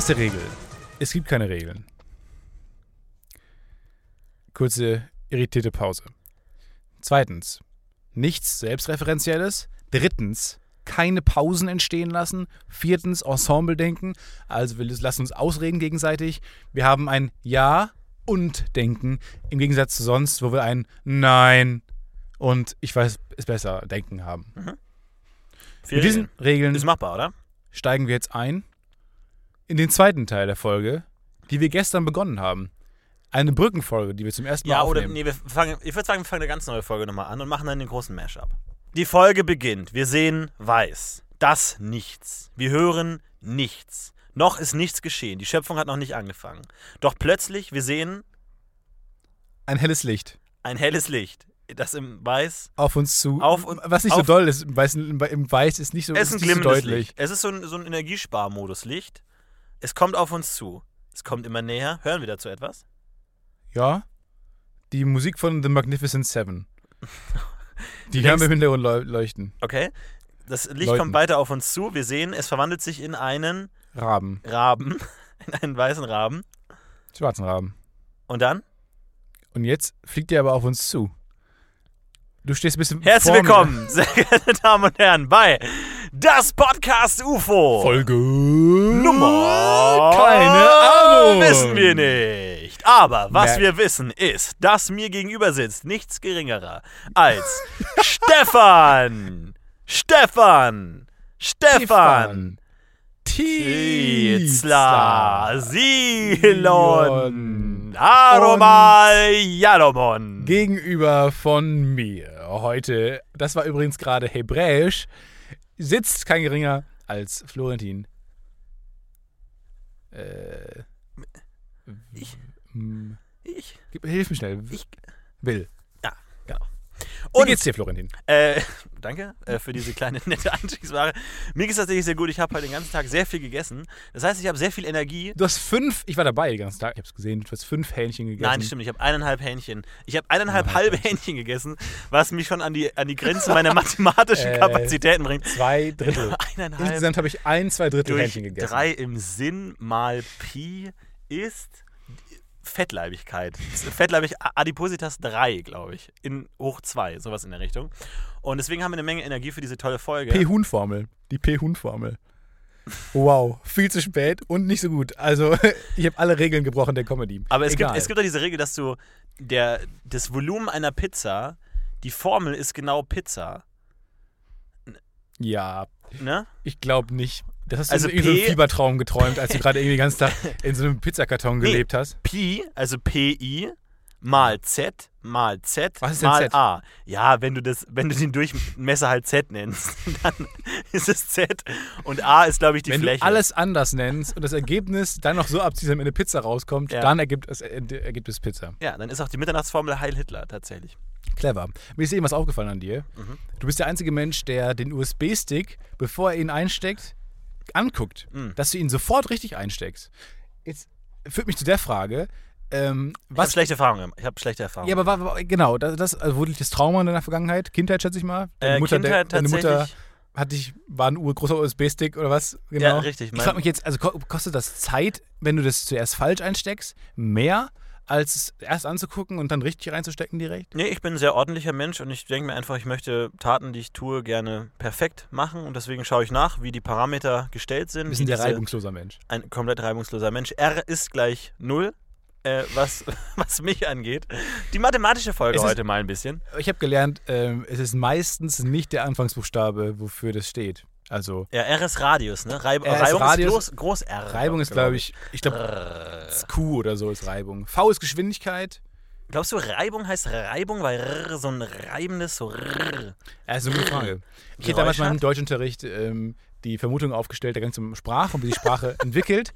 Erste Regel. Es gibt keine Regeln. Kurze irritierte Pause. Zweitens. Nichts Selbstreferenzielles. Drittens. Keine Pausen entstehen lassen. Viertens. Ensemble denken. Also wir lassen uns ausreden gegenseitig. Wir haben ein Ja und Denken. Im Gegensatz zu sonst, wo wir ein Nein und ich weiß es besser Denken haben. Mit diesen Regeln Ist machbar, oder? steigen wir jetzt ein in den zweiten Teil der Folge, die wir gestern begonnen haben. Eine Brückenfolge, die wir zum ersten Mal Ja, oder aufnehmen. nee, wir fangen, ich würde sagen, wir fangen eine ganz neue Folge nochmal an und machen dann den großen Mashup. Die Folge beginnt. Wir sehen weiß. Das nichts. Wir hören nichts. Noch ist nichts geschehen. Die Schöpfung hat noch nicht angefangen. Doch plötzlich, wir sehen Ein helles Licht ein helles Licht, das im Weiß. auf uns zu. Auf was nicht so auf- doll ist. Im Weiß, im Weiß ist nicht so, Es ist ein nicht so deutlich. Licht. Es ist so ein, so ein Energiesparmodus-Licht. Es kommt auf uns zu. Es kommt immer näher. Hören wir dazu etwas? Ja. Die Musik von The Magnificent Seven. Die haben wir im Hintergrund leu- leuchten. Okay. Das Licht Läuten. kommt weiter auf uns zu. Wir sehen, es verwandelt sich in einen Raben. Raben. In einen weißen Raben. Schwarzen Raben. Und dann? Und jetzt fliegt er aber auf uns zu. Du stehst ein bisschen Herzlich vor mir. willkommen, sehr geehrte Damen und Herren, bei das Podcast UFO. Folge Nummer. Keine Ahnung. Wissen wir nicht. Aber was Merk- wir wissen ist, dass mir gegenüber sitzt nichts geringerer als Stefan. Stefan. Stefan. Tizla. Silon. Aromal Jalomon. gegenüber von mir heute, das war übrigens gerade hebräisch, sitzt kein geringer als Florentin. Äh, Ich. Ich. hilf mir schnell. Ich. Will. Ja, genau. Wie Und geht's dir, Florentin? Äh, danke äh, für diese kleine nette Einstiegsware. Mir geht es tatsächlich sehr gut. Ich habe heute den ganzen Tag sehr viel gegessen. Das heißt, ich habe sehr viel Energie. Du hast fünf, ich war dabei den ganzen Tag, ich hab's gesehen, du hast fünf Hähnchen gegessen. Nein, stimmt. Ich habe eineinhalb Hähnchen. Ich habe eineinhalb halbe Hähnchen gegessen, was mich schon an die, an die Grenze meiner mathematischen Äh, Kapazitäten bringt. Zwei Drittel. Eineinhalb Insgesamt habe ich ein, zwei Drittel Hähnchen gegessen. drei im Sinn mal Pi ist Fettleibigkeit. Fettleibig Adipositas 3, glaube ich. In hoch 2, sowas in der Richtung. Und deswegen haben wir eine Menge Energie für diese tolle Folge. P-Huhn-Formel. Die P-Huhn-Formel. Wow, viel zu spät und nicht so gut. Also, ich habe alle Regeln gebrochen der Comedy. Aber es gibt, Egal. es gibt doch diese Regel, dass du der, das Volumen einer Pizza, die Formel ist genau Pizza. Ja, Ne? ich glaube nicht. Das hast du Also in so einem P- Fiebertraum geträumt, als du gerade irgendwie den ganzen Tag in so einem Pizzakarton Nee. gelebt hast. Pi, also PI, mal Z, mal Z, Was ist denn mal Z? A. Ja, wenn du, das, wenn du den Durchmesser halt Z nennst, dann ist es Z. Und A ist, glaube ich, die Wenn Fläche. du alles anders nennst und das Ergebnis dann noch so abziehst, damit eine Pizza rauskommt, Ja. dann ergibt es, äh, ergibt es Pizza. ja, dann ist auch die Mitternachtsformel Heil Hitler tatsächlich. Clever. Mir ist eben was aufgefallen an dir. Mhm. Du bist der einzige Mensch, der den USB-Stick, bevor er ihn einsteckt, anguckt. Mhm. Dass du ihn sofort richtig einsteckst. Jetzt führt mich zu der Frage, ähm, Ich habe was. schlechte Erfahrungen. Ich habe schlechte Erfahrungen. Ja, aber wa- wa- genau, das, das also liegt das Trauma in deiner Vergangenheit? Kindheit, schätze ich mal? Deine äh, Mutter, der- Kindheit deine Mutter hat dich, war ein großer USB-Stick oder was? Genau. Ja, richtig. Ich frage mich jetzt, also ko- kostet das Zeit, wenn du das zuerst falsch einsteckst, mehr, als es erst anzugucken und dann richtig reinzustecken direkt? Nee, ich bin ein sehr ordentlicher Mensch und ich denke mir einfach, ich möchte Taten, die ich tue, gerne perfekt machen und deswegen schaue ich nach, wie die Parameter gestellt sind. Wir sind der diese- reibungsloser Mensch. Ein komplett reibungsloser Mensch. R ist gleich 0, äh, was, was mich angeht. Die mathematische Folge ist- heute mal ein bisschen. Ich habe gelernt, ähm, es ist meistens nicht der Anfangsbuchstabe, wofür das steht. Also Ja, R ist Radius, ne? Reib R ist Reibung Radius. ist groß, groß R. Reibung ist, glaub glaube ich, ich glaube. Q oder so ist Reibung. V ist Geschwindigkeit. Glaubst du, Reibung heißt Reibung, weil R so ein reibendes, so R. Ja, ist eine gute Frage. Ich hätte damals mal im? Deutschunterricht ähm, die Vermutung aufgestellt, da ging es um Sprache und wie die Sprache entwickelt.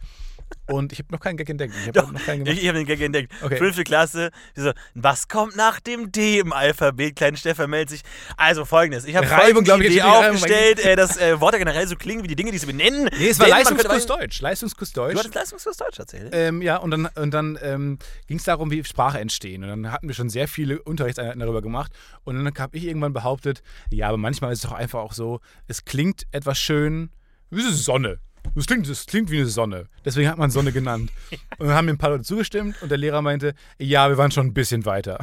Und ich habe noch keinen Gag entdeckt. Ich habe noch keinen Ich, gemacht. ich habe den Gag entdeckt. Okay. Fünfte Klasse. So, was kommt nach dem D im Alphabet? Klein Stefan meldet sich. Also folgendes. Ich habe Reibung, folgende glaub ich, Idee aufgestellt, äh, dass äh, Worte generell so klingen wie die Dinge, die sie benennen. Nee, es war Denn Leistungskurs Deutsch. Leistungskurs Du Deutsch. hattest Leistungskurs Deutsch tatsächlich. Ähm, ja, und dann, und dann ähm, ging es darum, wie Sprache entstehen. Und dann hatten wir schon sehr viele Unterrichtseinheiten darüber gemacht. Und dann habe ich irgendwann behauptet, ja, aber manchmal ist es doch einfach auch so, es klingt etwas schön, wie Sonne. Das klingt, das klingt wie eine Sonne. Deswegen hat man Sonne genannt. Und dann haben mir ein paar Leute zugestimmt und der Lehrer meinte, ja, wir waren schon ein bisschen weiter.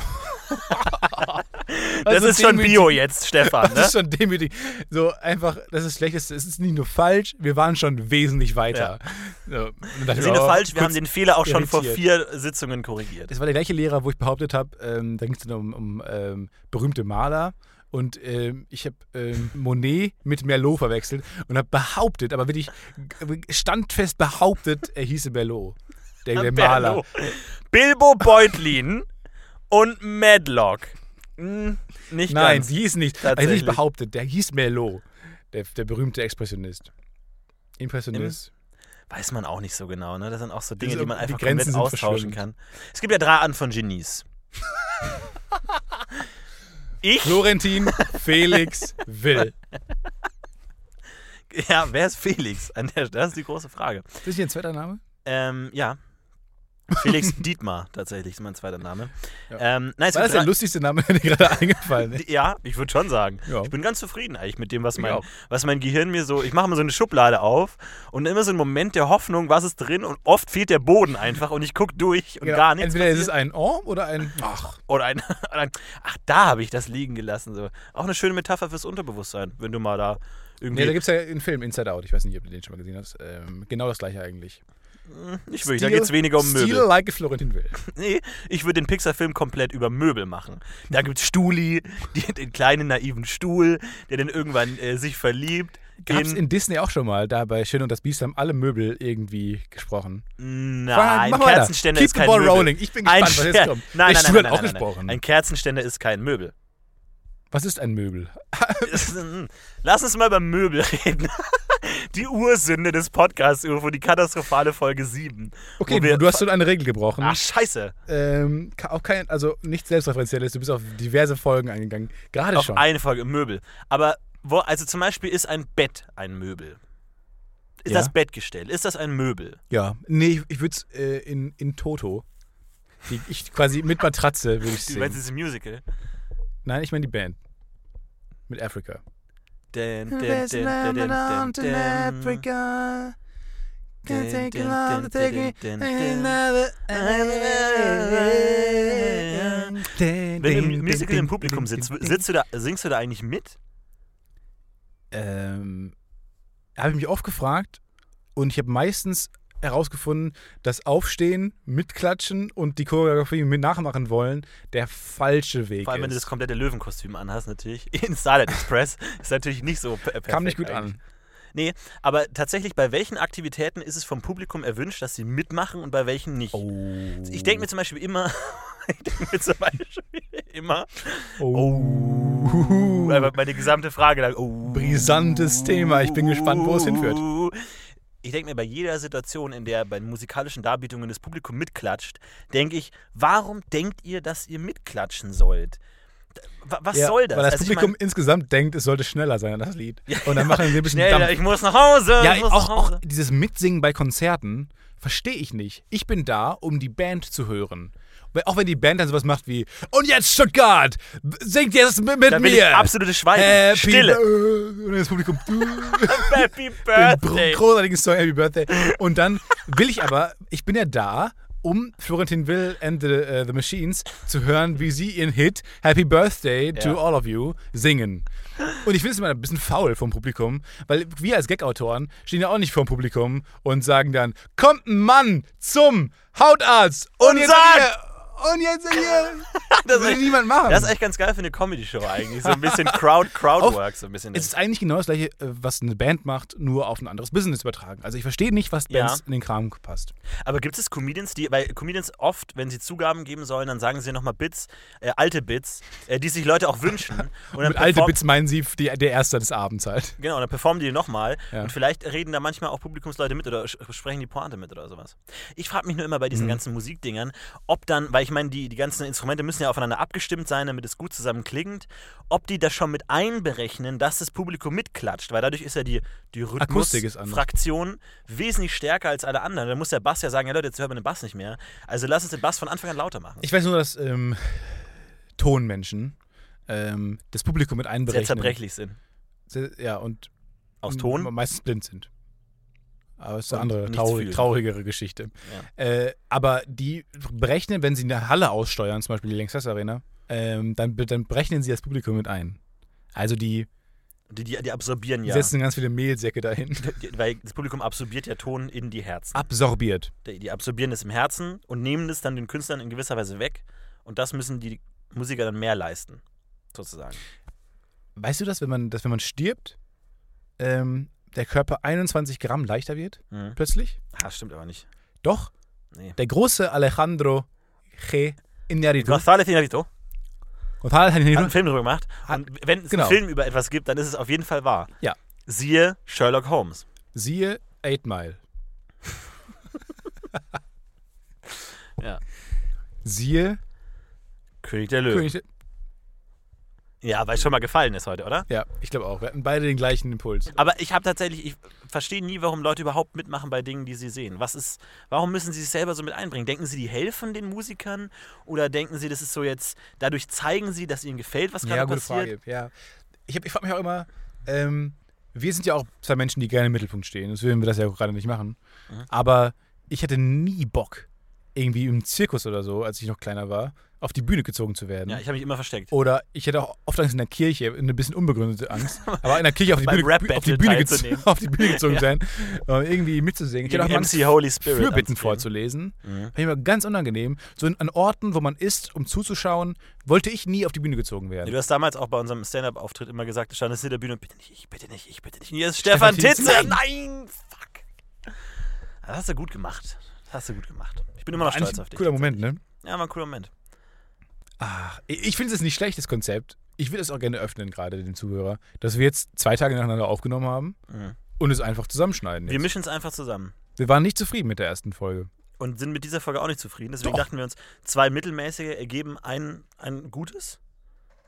das Also ist schon demütig. Bio jetzt, Stefan. Das Ne? ist schon demütig. So einfach, das ist schlecht. Es ist nicht nur falsch, wir waren schon wesentlich weiter. So, Wir ich, sind oh, falsch, wir haben den Fehler auch schon vor irritiert. vier Sitzungen korrigiert. Das war der gleiche Lehrer, wo ich behauptet habe, ähm, da ging es dann um, um ähm, berühmte Maler. Und ähm, ich habe ähm, Monet mit Merlot verwechselt und habe behauptet, aber wirklich standfest behauptet, er hieße Merlot. Der, der Maler. Bilbo Beutlin und Madlock. Hm, nicht Nein, ganz. die hieß nicht. Also nicht behauptet, der hieß Merlot. Der, der berühmte Expressionist. Impressionist. Weiß man auch nicht so genau, ne? Das sind auch so Dinge, die man die einfach Grenzen komplett austauschen kann. Es gibt ja drei Arten von Genies. ich? Florentin, Felix, Will. Ja, wer ist Felix? An der, das ist die große Frage. Ist das hier ein zweiter Name? Ähm, ja. Felix Dietmar, tatsächlich, ist mein zweiter Name. Ja. Ähm, nein, es War das der lustigste Name, der dir gerade eingefallen ist? Ja, ich würde schon sagen. Ja. Ich bin ganz zufrieden eigentlich mit dem, was mein, was mein Gehirn mir so. Ich mache mal so eine Schublade auf und immer so einen Moment der Hoffnung, was ist drin und oft fehlt der Boden einfach und ich gucke durch und Genau. gar nichts. Entweder ist es passiert. ein Oh oder ein Ach. Oder ein. Ach, da habe ich das liegen gelassen. So. Auch eine schöne Metapher fürs Unterbewusstsein, wenn du mal da irgendwie. Nee, da gibt es ja einen Film, Inside Out. Ich weiß nicht, ob du den schon mal gesehen hast. Ähm, genau das gleiche eigentlich. Nicht wirklich, da geht es weniger um Möbel. like a Florentin Will. Nee, ich würde den Pixar-Film komplett über Möbel machen. Da gibt es Stuli, die, den kleinen naiven Stuhl, der dann irgendwann äh, sich verliebt. Gab es in- Disney auch schon mal. Da bei Schön und das Biest haben alle Möbel irgendwie gesprochen. Nein, weiter. Kerzenständer Keep ist kein Möbel. rolling. Ich bin Ein gespannt, was jetzt kommt. Nein, nein, nein, nein, auch nein. gesprochen. Ein Kerzenständer ist kein Möbel. Was ist ein Möbel? Lass uns mal über Möbel reden. Die Ursünde des Podcasts, UFO, die katastrophale Folge 7. Okay, du hast schon eine Regel gebrochen. Ach, scheiße. Ähm, auch kein, also nichts Selbstreferenzielles. Du bist auf diverse Folgen eingegangen. Gerade Auf schon. eine Folge, Möbel. Aber, wo, also zum Beispiel ist ein Bett ein Möbel. Ist Ja. das Bettgestell, ist das ein Möbel? Ja. Nee, ich, ich würde es äh, in, in Toto. Die, ich quasi mit Matratze würde ich Du meinst singen. dieses Musical? Nein, ich meine die Band. Mit Africa. Dun, dun, dun. Wenn du im Musical im Publikum sitzt, sitzt du da, singst du da eigentlich mit? Ähm, habe ich mich oft gefragt und ich habe meistens herausgefunden, dass Aufstehen, Mitklatschen und die Choreografie mit nachmachen wollen der falsche Weg Vor allem, wenn du ist. das komplette Löwenkostüm anhast, natürlich. In Starlight Express ist natürlich nicht so per- perfekt. Kam nicht gut eigentlich. an. Nee, aber tatsächlich, bei welchen Aktivitäten ist es vom Publikum erwünscht, dass sie mitmachen und bei welchen nicht? Oh. Ich denke mir zum Beispiel immer, ich denke mir zum Beispiel immer, Oh. weil meine gesamte Frage oh. Brisantes Thema. Ich bin gespannt, wo es hinführt. Ich denke mir bei jeder Situation, in der bei den musikalischen Darbietungen das Publikum mitklatscht, denke ich, warum denkt ihr, dass ihr mitklatschen sollt? Was Ja, soll das? Weil das Also ich Publikum mein- insgesamt denkt, es sollte schneller sein, das Lied. Und dann machen sie ein bisschen Schneller, Dampf. ich muss nach Hause. Ja, ich muss auch, nach auch Hause. dieses Mitsingen bei Konzerten verstehe ich nicht. Ich bin da, um die Band zu hören. Auch wenn die Band dann sowas macht wie Und jetzt Stuttgart! Singt jetzt mit, mit Da will ich mir! absolutes Schweigen. Happy Stille. Und das Publikum Happy den Birthday. großartigen Song Happy Birthday. Und dann will ich aber, ich bin ja da, um Florentin Will and the, äh, the Machines zu hören, wie sie ihren Hit Happy Birthday to Ja. all of you singen. Und ich finde es immer ein bisschen faul vom Publikum, weil wir als Gag-Autoren stehen ja auch nicht vor dem Publikum und sagen dann, kommt ein Mann zum Hautarzt und, Und sagt- und jetzt hier. Das ist, niemand machen. das ist echt ganz geil für eine Comedy-Show eigentlich. So ein bisschen Crowd, Crowdwork. So ein bisschen. Es ist eigentlich genau das gleiche, äh, was eine Band macht, nur auf ein anderes Business übertragen. Also ich verstehe nicht, was Ja. Bands in den Kram passt. Aber gibt es Comedians, die, weil Comedians oft, wenn sie Zugaben geben sollen, dann sagen sie nochmal Bits, äh, alte Bits, äh, die sich Leute auch wünschen. Und Mit alte Bits meinen sie die, der Erste des Abends halt. Genau, dann performen die nochmal Ja. und vielleicht reden da manchmal auch Publikumsleute mit oder sprechen die Pointe mit oder sowas. Ich frage mich nur immer bei diesen Mhm. ganzen Musikdingern, ob dann, weil ich meine, die, die ganzen Instrumente müssen ja aufeinander abgestimmt sein, damit es gut zusammen klingt, ob die das schon mit einberechnen, dass das Publikum mitklatscht, weil dadurch ist ja die, die. Rhythmusfraktion wesentlich stärker als alle anderen. Da muss der Bass ja sagen, ja Leute, jetzt hört man den Bass nicht mehr. Also lass uns den Bass von Anfang an lauter machen. Ich weiß nur, dass ähm, Tonmenschen ähm, das Publikum mit Sehr einberechnen. zerbrechlich sind. Sehr- Ja, und Aus Ton? meistens blind sind. Aber es ist eine andere, traurig, traurigere Geschichte. Äh, aber die berechnen, wenn sie eine Halle aussteuern, zum Beispiel die Lanxess Arena, ähm, dann, dann berechnen sie das Publikum mit ein. Also die, Die, die, die absorbieren die ja. setzen ganz viele Mehlsäcke dahin. Die, weil das Publikum absorbiert ja Ton in die Herzen. Absorbiert. Die, die absorbieren es im Herzen und nehmen es dann den Künstlern in gewisser Weise weg. Und das müssen die Musiker dann mehr leisten, sozusagen. Weißt du das, wenn man, dass wenn man stirbt, ähm, der Körper 21 Gramm leichter wird, Mhm. plötzlich? Ah, stimmt aber nicht. Doch. Nee. Der große Alejandro G. Iñárritu. González Iñárritu González hat einen Iñárritu. Film darüber gemacht. Hat- Und wenn es genau. einen Film über etwas gibt, dann ist es auf jeden Fall wahr. Ja. Siehe Sherlock Holmes. Siehe Eight Mile. Ja. Siehe König der Löwen. König. der- Ja, weil es schon mal gefallen ist heute, oder? Ja, ich glaube auch. Wir hatten beide den gleichen Impuls. Aber ich habe tatsächlich, ich verstehe nie, warum Leute überhaupt mitmachen bei Dingen, die sie sehen. Was ist, warum müssen sie sich selber so mit einbringen? Denken sie, die helfen den Musikern? Oder denken sie, das ist so jetzt, dadurch zeigen sie, dass ihnen gefällt, was gerade Ja, gute passiert? Frage. Ja. Ich, hab- ich frage mich auch immer, ähm, wir sind ja auch zwei Menschen, die gerne im Mittelpunkt stehen. Sonst würden wir das ja auch gerade nicht machen. Mhm. Aber ich hatte nie Bock, irgendwie im Zirkus oder so, als ich noch kleiner war, auf die Bühne gezogen zu werden. Ja, ich habe mich immer versteckt. Oder ich hätte auch oft Angst in der Kirche, eine bisschen unbegründete Angst, aber in der Kirche auf die Bühne, auf die Bühne, auf die Bühne gezogen Ja. sein und irgendwie mitzusingen. Ich hätte auch Gegen Angst, MC Holy Spirit Fürbitten vorzulesen. Mhm. Fand ich immer ganz unangenehm. So an Orten, wo man ist, um zuzuschauen, wollte ich nie auf die Bühne gezogen werden. Du hast damals auch bei unserem Stand-Up-Auftritt immer gesagt, du standest hinter der Bühne und bitte nicht, ich bitte nicht, ich bitte nicht. Und hier ist Stefan Stefan Titze. Titze. Nein, fuck. Das hast du gut gemacht. Das hast du gut gemacht. Ich bin immer noch stolz auf dich. Cooler Moment, ne? Ja, war ein cooler Moment. Ach, ich finde es nicht schlecht, das Konzept. Ich will es auch gerne öffnen, gerade den Zuhörer, dass wir jetzt zwei Tage nacheinander aufgenommen haben Mhm. und es einfach zusammenschneiden. Wir jetzt. mischen es einfach zusammen. Wir waren nicht zufrieden mit der ersten Folge. Und sind mit dieser Folge auch nicht zufrieden. Deswegen Doch. dachten wir uns, zwei mittelmäßige ergeben ein, ein gutes.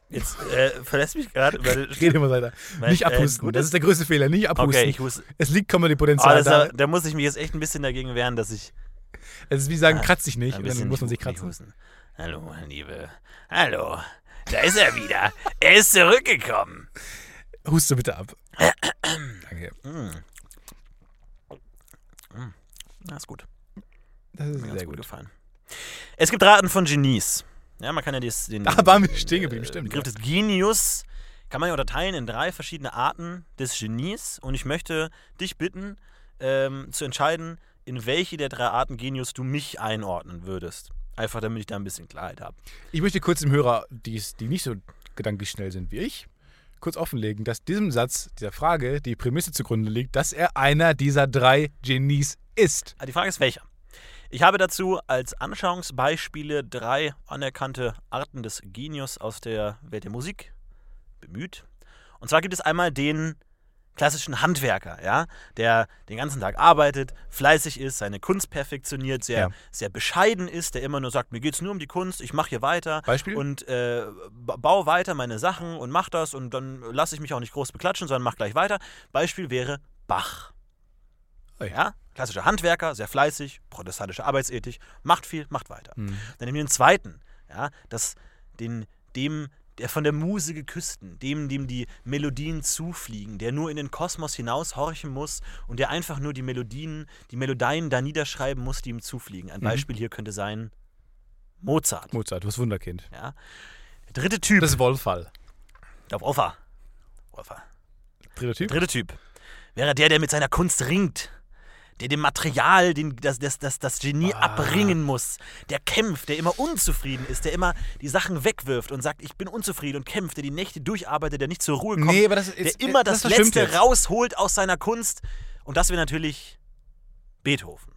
Jetzt äh, verlässt mich gerade. Rede immer weiter. weil, Nicht äh, abhusten. gut das ist- der größte Fehler. Nicht abhusten. Okay, ich wusste. es liegt Comedy-Potenzial das, da. da, muss ich mich jetzt echt ein bisschen dagegen wehren, dass ich Es ist wie sagen, Ah, kratz dich nicht. dann muss man sich kratzen. Hallo, mein Liebe. Hallo. Da ist er wieder. Er ist zurückgekommen. Huste bitte ab. Danke. Mm. Mm. Na, ist gut. Das ist Mir sehr gut gut. gefallen. Es gibt Raten von Genies. Ja, man kann ja dies, den Da waren wir stehen geblieben, äh, stimmt, Begriff des Genius kann man ja unterteilen in drei verschiedene Arten des Genies. Und ich möchte dich bitten, ähm, zu entscheiden, in welche der drei Arten Genius du mich einordnen würdest. Einfach damit ich da ein bisschen Klarheit habe. Ich möchte kurz dem Hörer, die's- die nicht so gedanklich schnell sind wie ich, kurz offenlegen, dass diesem Satz, dieser Frage, die Prämisse zugrunde liegt, dass er einer dieser drei Genies ist. Ah, Die Frage ist, welcher? Ich habe dazu als Anschauungsbeispiele drei anerkannte Arten des Genius aus der Welt der Musik bemüht. Und zwar gibt es einmal den klassischen Handwerker, ja, der den ganzen Tag arbeitet, fleißig ist, seine Kunst perfektioniert, sehr, Ja. sehr bescheiden ist, der immer nur sagt, mir geht es nur um die Kunst, ich mache hier weiter Beispiel? und äh, ba- baue weiter meine Sachen und mach das und dann lasse ich mich auch nicht groß beklatschen, sondern mach gleich weiter. Beispiel wäre Bach. Ui. Ja, klassischer Handwerker, sehr fleißig, protestantische Arbeitsethik, macht viel, macht weiter. Hm. Dann nehmen wir den zweiten, ja, das, den, dem, der von der Muse geküssten, dem, dem die Melodien zufliegen, der nur in den Kosmos hinaus horchen muss und der einfach nur die Melodien, die Melodien da niederschreiben muss, die ihm zufliegen. Ein Mhm. Beispiel hier könnte sein Mozart. Mozart, du bist Wunderkind. Ja. Der dritte Typ. Das ist Wolfall. Der Wolfer. Wolfer. Dritter Typ? Dritte Typ wäre der, der mit seiner Kunst ringt. Der dem Material den, das, das, das, das Genie Ah. abbringen muss. Der kämpft, der immer unzufrieden ist, der immer die Sachen wegwirft und sagt, ich bin unzufrieden und kämpft, der die Nächte durcharbeitet, der nicht zur Ruhe kommt. Nee, ist der immer das das, Letzte jetzt. rausholt aus seiner Kunst. Und das wäre natürlich Beethoven.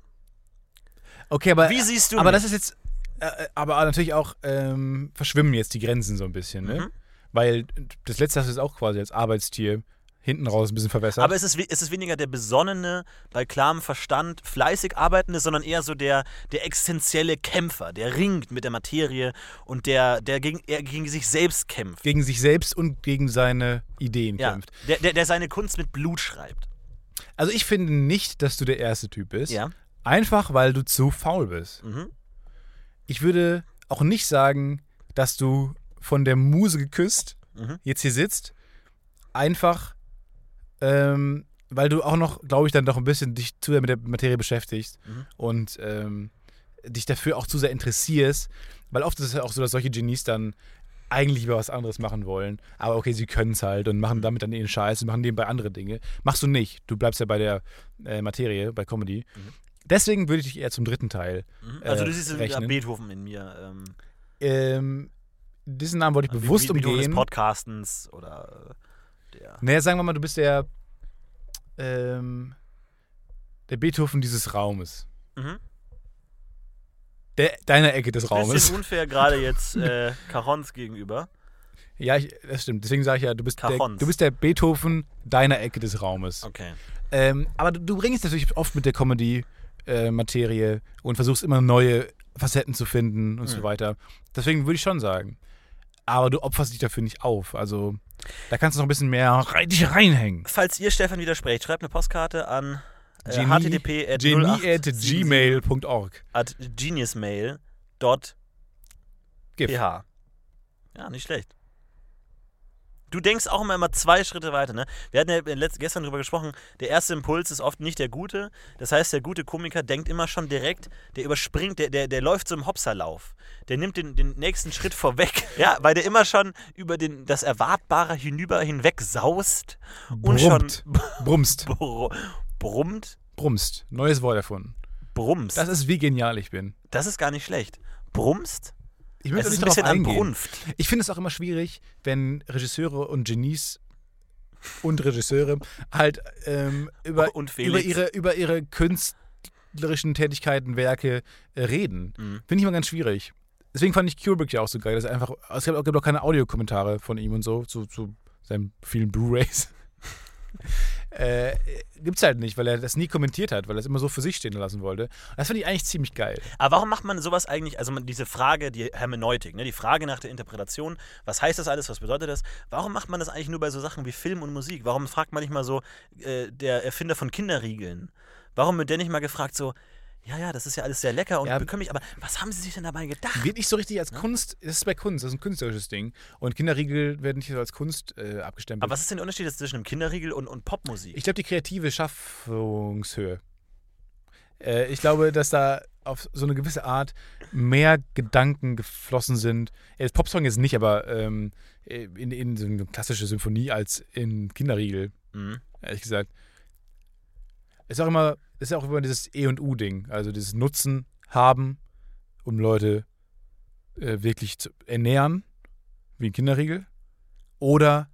Okay, aber. Wie siehst du Aber mich? das ist jetzt. Äh, aber natürlich auch ähm, verschwimmen jetzt die Grenzen so ein bisschen, ne? Mhm. Weil das letzte hast du jetzt auch quasi als Arbeitstier hinten raus ein bisschen verwässert. Aber es ist, es ist weniger der besonnene, bei klarem Verstand fleißig arbeitende, sondern eher so der, der existenzielle Kämpfer, der ringt mit der Materie und der, der gegen, er gegen sich selbst kämpft. gegen sich selbst und gegen seine Ideen Ja, kämpft. der, der, der seine Kunst mit Blut schreibt. Also ich finde nicht, dass du der erste Typ bist. Ja. Einfach, weil du zu faul bist. Mhm. Ich würde auch nicht sagen, dass du von der Muse geküsst Mhm. jetzt hier sitzt. Einfach, ähm, weil du auch noch, glaube ich, dann doch ein bisschen dich zu sehr mit der Materie beschäftigst Mhm. und ähm, dich dafür auch zu sehr interessierst. Weil oft ist es ja auch so, dass solche Genies dann eigentlich über was anderes machen wollen. Aber okay, sie können es halt und Mhm. machen damit dann ihren Scheiß und machen nebenbei andere Dinge. Machst du nicht. Du bleibst ja bei der äh, Materie, bei Comedy. Mhm. Deswegen würde ich dich eher zum dritten Teil. Mhm. Also Äh, du siehst ja rechnen. Beethoven in mir. Ähm, Ähm, diesen Namen wollte ich bewusst wie, wie Beethoven des umgehen. Podcastens oder äh, der. Naja, sagen wir mal, du bist der, ähm, der Beethoven dieses Raumes. Mhm. Der, deiner Ecke des Raumes. Bisschen unfair gerade jetzt äh, Carons gegenüber. Ja, ich, das stimmt. Deswegen sage ich ja, du bist, der, Cajons. du bist der Beethoven deiner Ecke des Raumes. Okay. Ähm, aber du, du bringst natürlich oft mit der Comedy-Materie und versuchst immer neue Facetten zu finden und so Mhm. weiter. Deswegen würde ich schon sagen. Aber du opferst dich dafür nicht auf. Also, da kannst du noch ein bisschen mehr rein, dich reinhängen. Falls ihr Stefan widersprecht, schreibt eine Postkarte an äh, http at Genie 08 at gmail.org. at geniusmail.ph. Ja, nicht schlecht. Du denkst auch immer, immer zwei Schritte weiter. Ne? Wir hatten ja gestern drüber gesprochen, der erste Impuls ist oft nicht der gute. Das heißt, der gute Komiker denkt immer schon direkt, der überspringt, der, der, der läuft so im Hopserlauf. Der nimmt den, den nächsten Schritt vorweg. Ja, weil der immer schon über den, das Erwartbare hinüber hinweg saust und Brummt. schon Brumst. br brummt. Brumst. Neues Wort erfunden. Brummst. Das ist, wie genial ich bin. Das ist gar nicht schlecht. Brummst? Ich Es möchte ist nicht ein bisschen eingehen. Ich finde es auch immer schwierig, wenn Regisseure und Genies und Regisseure halt ähm, über, über, ihre, über ihre künstlerischen Tätigkeiten, Werke äh, reden. Mhm. Finde ich immer ganz schwierig. Deswegen fand ich Kubrick ja auch so geil. Dass er einfach, es gibt auch, gibt auch keine Audiokommentare von ihm und so zu, zu seinen vielen Blu-Rays. Äh, gibt's halt nicht, weil er das nie kommentiert hat, weil er es immer so für sich stehen lassen wollte. Das finde ich eigentlich ziemlich geil. Aber warum macht man sowas eigentlich, also diese Frage, die Hermeneutik, ne, die Frage nach der Interpretation, was heißt das alles, was bedeutet das? Warum macht man das eigentlich nur bei so Sachen wie Film und Musik? Warum fragt man nicht mal so, äh, der Erfinder von Kinderriegeln, warum wird der nicht mal gefragt so, ja, ja, das ist ja alles sehr lecker und Ja. bekömmlich, aber was haben sie sich denn dabei gedacht? Wird nicht so richtig als Kunst, das ist bei Kunst, das ist ein künstlerisches Ding. Und Kinderriegel werden nicht so als Kunst äh, abgestempelt. Aber was ist denn der Unterschied zwischen einem Kinderriegel und, und Popmusik? Ich glaube, die kreative Schaffungshöhe. Äh, ich glaube, dass da auf so eine gewisse Art mehr Gedanken geflossen sind. Äh, Popsong jetzt nicht, aber ähm, in, in so eine klassische Symphonie als in Kinderriegel, Mhm. ehrlich gesagt. Ist auch immer, ist auch immer dieses E und U-Ding. Also dieses Nutzen haben, um Leute äh, wirklich zu ernähren, wie ein Kinderriegel. Oder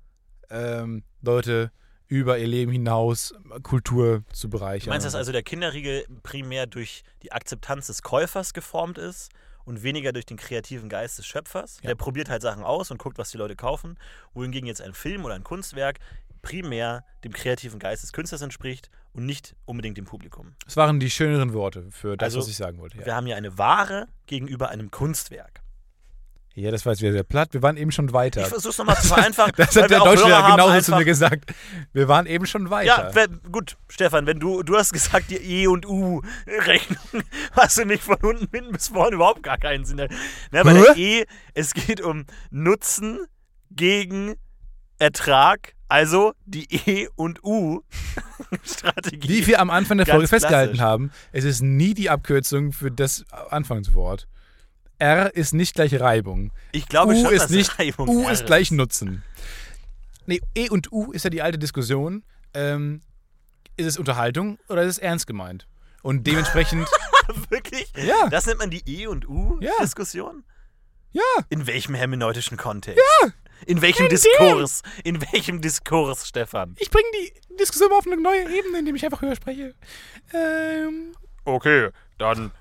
ähm, Leute über ihr Leben hinaus Kultur zu bereichern. Du meinst, dass also der Kinderriegel primär durch die Akzeptanz des Käufers geformt ist und weniger durch den kreativen Geist des Schöpfers? Ja. Der probiert halt Sachen aus und guckt, was die Leute kaufen, wohingegen jetzt ein Film oder ein Kunstwerk primär dem kreativen Geist des Künstlers entspricht und nicht unbedingt dem Publikum. Das waren die schöneren Worte für das, Also, was ich sagen wollte. Ja. Wir haben hier eine Ware gegenüber einem Kunstwerk. ja, das war jetzt wieder sehr platt. Wir waren eben schon weiter. Ich versuch's nochmal zu vereinfachen. das hat der haben genauso zu mir gesagt. Wir waren eben schon weiter. Ja, wenn, gut, Stefan, wenn du, du hast gesagt, die E und U-Rechnung hast du nicht von unten hinten bis vorne überhaupt gar keinen Sinn. Ne, bei der E, es geht um Nutzen gegen Ertrag, also die E und U-Strategie. Wie wir am Anfang der Ganz Folge festgehalten klassisch. haben, es ist nie die Abkürzung für das Anfangswort. R ist nicht gleich Reibung. Ich glaube U schon, ist dass nicht, Reibung U R ist gleich Nutzen. Nee, E und U ist ja die alte Diskussion. Ähm, ist es Unterhaltung oder ist es ernst gemeint? Und dementsprechend, Wirklich? ja, Das nennt man die E und U-Diskussion? ja, In welchem hermeneutischen Kontext? Ja. In welchem Diskurs? In welchem Diskurs, Stefan? ich bringe die Diskussion mal auf eine neue Ebene, indem ich einfach höher spreche. Ähm, Okay, dann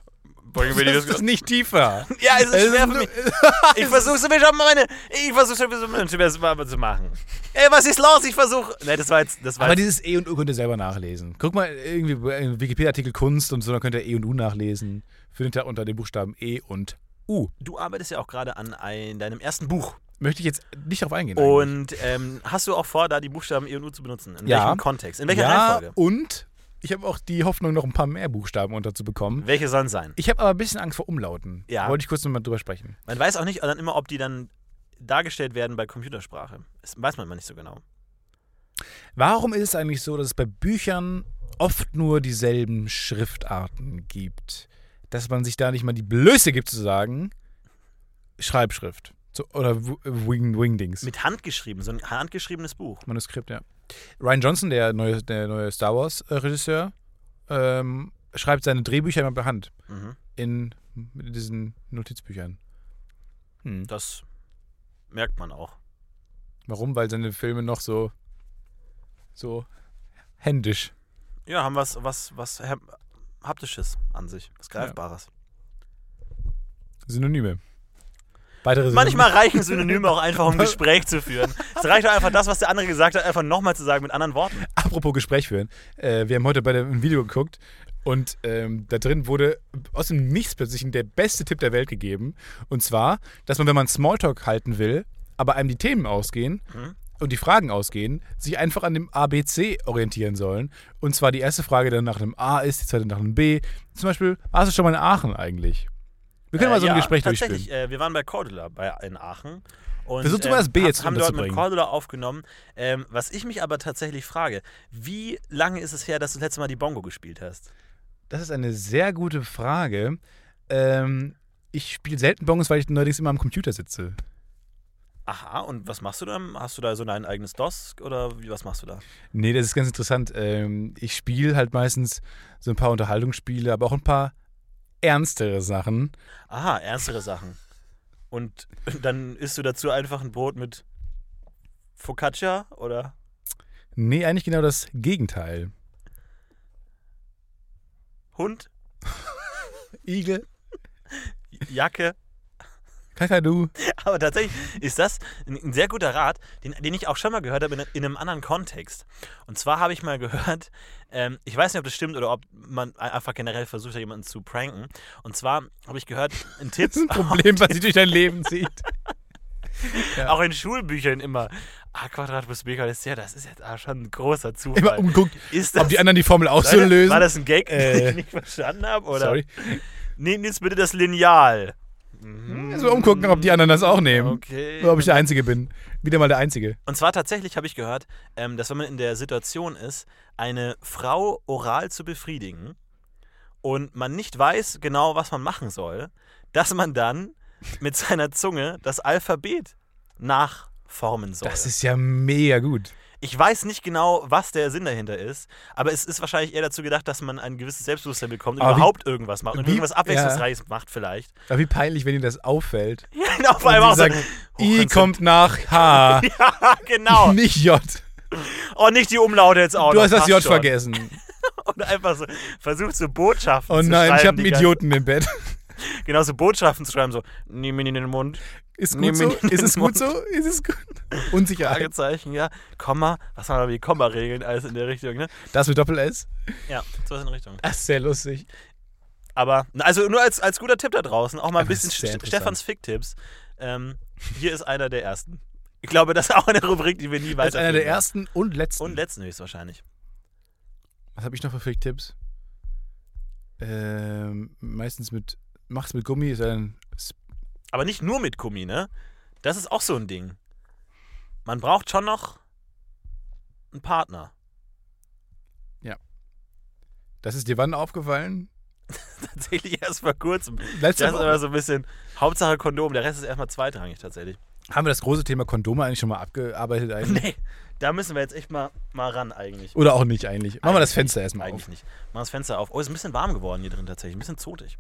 bringen das ist nicht tiefer. Ja, es ist Es schwer ist für mich. Ich versuche sowieso schon meine. Ich versuche sowieso mal zu machen. Ey, was ist los? Ich versuche. Ne, das war jetzt. Das war Aber jetzt, dieses E und U könnt ihr selber nachlesen. Guck mal, irgendwie im Wikipedia-Artikel Kunst und so, dann könnt ihr E und U nachlesen. Findet ihr unter den Buchstaben E und U. du arbeitest ja auch gerade an ein, deinem ersten Buch. Möchte ich jetzt nicht darauf eingehen. Und ähm, hast du auch vor, da die Buchstaben E und U zu benutzen? In Ja. welchem Kontext? In welcher ja, Reihenfolge? und ich habe auch die Hoffnung, noch ein paar mehr Buchstaben unterzubekommen. Welche sollen sein? Ich habe aber ein bisschen Angst vor Umlauten. Ja. Wollte ich kurz nochmal drüber sprechen. Man weiß auch nicht dann immer, ob die dann dargestellt werden bei Computersprache. Das weiß man immer nicht so genau. Warum ist es eigentlich so, dass es bei Büchern oft nur dieselben Schriftarten gibt? Dass man sich da nicht mal die Blöße gibt zu sagen, Schreibschrift. So, oder Wing, Wingdings. Mit Hand geschrieben, so ein handgeschriebenes Buch. Manuskript, ja. Ryan Johnson, der neue, der neue Star Wars-Regisseur, ähm, schreibt seine Drehbücher immer per Hand Mhm. in diesen Notizbüchern. Hm. Das merkt man auch. Warum? Weil seine Filme noch so, so händisch. Ja, haben was, was, was ha- Haptisches an sich, was Greifbares. Weitere Synonyme. Manchmal reichen Synonyme auch einfach, um ein Gespräch zu führen. Es reicht auch einfach, das, was der andere gesagt hat, einfach nochmal zu sagen mit anderen Worten. Apropos Gespräch führen. Äh, wir haben heute bei dem Video geguckt und ähm, da drin wurde aus dem Nichts plötzlich der beste Tipp der Welt gegeben. Und zwar, dass man, wenn man Smalltalk halten will, aber einem die Themen ausgehen Mhm. und die Fragen ausgehen, sich einfach an dem ABC orientieren sollen. Und zwar die erste Frage dann nach einem A ist, die zweite nach einem B. Zum Beispiel, warst du schon mal in Aachen eigentlich? Wir können Äh, mal so ein ja, Gespräch tatsächlich, durchspielen. äh, wir waren bei Cordula bei, in Aachen. Und, Versuch du mal das B hab- jetzt haben dort mit. Cordula aufgenommen. Ähm, was ich mich aber tatsächlich frage, wie lange ist es her, dass du das letzte Mal die Bongo gespielt hast? Das ist eine sehr gute Frage. Ähm, ich spiele selten Bongos, weil ich neuerdings immer am Computer sitze. Aha, und was machst du dann? Hast du da so dein eigenes DOS oder wie, was machst du da? Nee, das ist ganz interessant. Ähm, ich spiele halt meistens so ein paar Unterhaltungsspiele, aber auch ein paar ernstere Sachen. Aha, ernstere Sachen. Und dann isst du dazu einfach ein Brot mit Focaccia oder? Nee, eigentlich genau das Gegenteil. Hund, Igel, Jacke, Kakadu. Aber tatsächlich ist das ein, sehr guter Rat, den, den ich auch schon mal gehört habe in, in einem anderen Kontext. Und zwar habe ich mal gehört, ähm, ich weiß nicht, ob das stimmt oder ob man einfach generell versucht, jemanden zu pranken. Und zwar habe ich gehört, ein Tipp, Das ist ein Problem, was sich durch dein Leben zieht. auch in Schulbüchern immer, a Quadrat plus b Quadrat ist ja, das ist jetzt ah, schon ein großer Zufall. Immer umguckt, ist das, ob die anderen die Formel auch so lösen. War das ein Gag, den Äh, ich nicht verstanden habe? Sorry. Nehmt jetzt bitte das Lineal. Also umgucken, ob die anderen das auch nehmen. Okay. Oder ob ich der Einzige bin. Wieder mal der Einzige. Und zwar tatsächlich habe ich gehört, ähm, dass wenn man in der Situation ist, eine Frau oral zu befriedigen und man nicht weiß genau, was man machen soll, dass man dann mit seiner Zunge das Alphabet nachformen soll. Das ist ja mega gut. Ich weiß nicht genau, was der Sinn dahinter ist, aber es ist wahrscheinlich eher dazu gedacht, dass man ein gewisses Selbstbewusstsein bekommt und Aber wie- überhaupt irgendwas macht und wie- irgendwas Abwechslungsreiches macht vielleicht. Aber wie peinlich, wenn dir das auffällt. Ja, genau, vor allem auch so, sagt, I kommt nach H, Ja, genau. nicht J. Oh, nicht die Umlaute jetzt auch Du noch, hast das J schon. vergessen. Und einfach so versucht so Botschaften Oh zu nein, ich schreiben. habe einen Idioten im Bett. Genau, so Botschaften zu schreiben, so, nimm ihn in den Mund. Ist gut so? Ist es gut so? Ist es gut? Unsicherheit. Fragezeichen, ja. Komma, was haben wir da wie Komma-Regeln, alles in der Richtung, ne? Das mit Doppel-S? Ja, sowas in der Richtung. Das ist sehr lustig. Aber, also nur als, als guter Tipp da draußen, auch mal ein Aber das bisschen ist. Stefans Fick-Tipps. Ähm, hier ist einer der ersten. Ich glaube, das ist auch eine Rubrik, die wir nie Das weiter ist einer der ersten und letzten. Und letzten höchstwahrscheinlich. Was habe ich noch für Fake-Tipps? Ähm, meistens mit, mach's mit Gummi, ist ein Aber nicht nur mit Gummi, ne? Das ist auch so ein Ding. Man braucht schon noch einen Partner. Das ist dir wann aufgefallen? Tatsächlich erst vor kurzem. Letzte Das ist aber so ein bisschen Hauptsache Kondom, der Rest ist erstmal zweitrangig tatsächlich. Haben wir das große Thema Kondome eigentlich schon mal abgearbeitet eigentlich? Nee, da müssen wir jetzt echt mal, mal ran eigentlich. Oder auch nicht eigentlich? Machen wir das Eigentlich Fenster erstmal Eigentlich auf. nicht. Machen das Fenster auf. Oh, ist ein bisschen warm geworden hier drin tatsächlich. Ein bisschen zotig.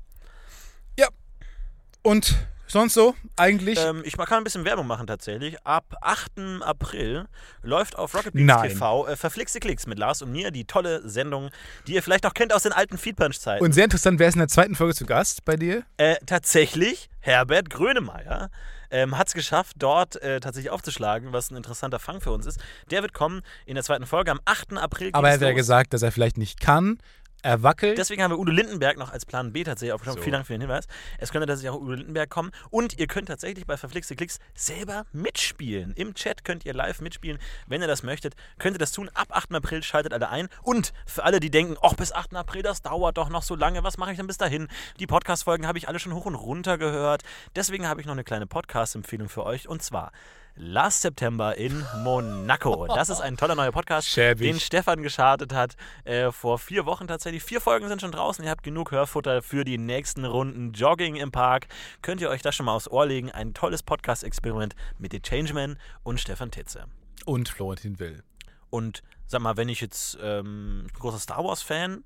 Und sonst so eigentlich? Ähm, ich kann ein bisschen Werbung machen tatsächlich. Ab 8. April läuft auf Rocket Beans Nein. TV äh, Verflixte Klicks mit Lars und mir, die tolle Sendung, die ihr vielleicht noch kennt aus den alten Feedpunch-Zeiten. Und sehr interessant, wer ist in der zweiten Folge zu Gast bei dir? Äh, tatsächlich, Herbert Grönemeyer ähm, hat es geschafft, dort äh, tatsächlich aufzuschlagen, was ein interessanter Fang für uns ist. Der wird kommen in der zweiten Folge am 8. April. Aber er hat ja gesagt, dass er vielleicht nicht kann. Er wackelt. Deswegen haben wir Udo Lindenberg noch als Plan B tatsächlich aufgenommen. So. Vielen Dank für den Hinweis. Es könnte tatsächlich auch Udo Lindenberg kommen. Und ihr könnt tatsächlich bei Verflixte Klicks selber mitspielen. Im Chat könnt ihr live mitspielen. Wenn ihr das möchtet, könnt ihr das tun. Ab 8. April schaltet alle ein. Und für alle, die denken, ach, bis 8. April, das dauert doch noch so lange. Was mache ich denn bis dahin? Die Podcast-Folgen habe ich alle schon hoch und runter gehört. Deswegen habe ich noch eine kleine Podcast-Empfehlung für euch. Und zwar Last September in Monaco. Das ist ein toller neuer Podcast, Schäbig. den Stefan gestartet hat äh, vor vier Wochen tatsächlich. Vier Folgen sind schon draußen. Ihr habt genug Hörfutter für die nächsten Runden Jogging im Park. Könnt ihr euch das schon mal aufs Ohr legen. Ein tolles Podcast-Experiment mit The Changeman und Stefan Titze. und Florentin Will. Und sag mal, wenn ich jetzt, ähm, ich bin großer Star Wars-Fan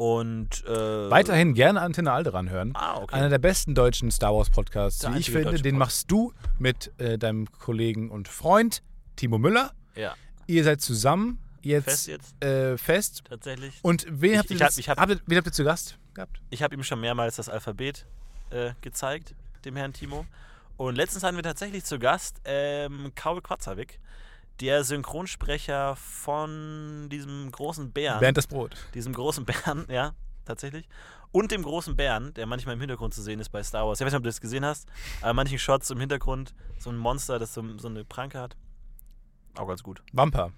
und. Äh, Weiterhin gerne Antenne Alderan hören. Ah, okay. Einer der besten deutschen Star Wars Podcasts, Der wie ich finde. Den machst du mit äh, deinem Kollegen und Freund Timo Müller. ja, Ihr seid zusammen jetzt fest jetzt, äh, fest. tatsächlich. Und wen Ich- habt ihr, ich hab- ich hab- habt wen habt ihr zu Gast gehabt? Ich habe ihm schon mehrmals das Alphabet äh, gezeigt, dem Herrn Timo. Und letztens hatten wir tatsächlich zu Gast ähm, Kaul Quatzawik, der Synchronsprecher von diesem großen Bären. Bernd das Brot. Diesem großen Bären, ja, tatsächlich. Und dem großen Bären, der manchmal im Hintergrund zu sehen ist bei Star Wars. Ich weiß nicht, ob du das gesehen hast, aber manchen Shots im Hintergrund, so ein Monster, das so, so eine Pranke hat. Auch ganz gut. Wampa.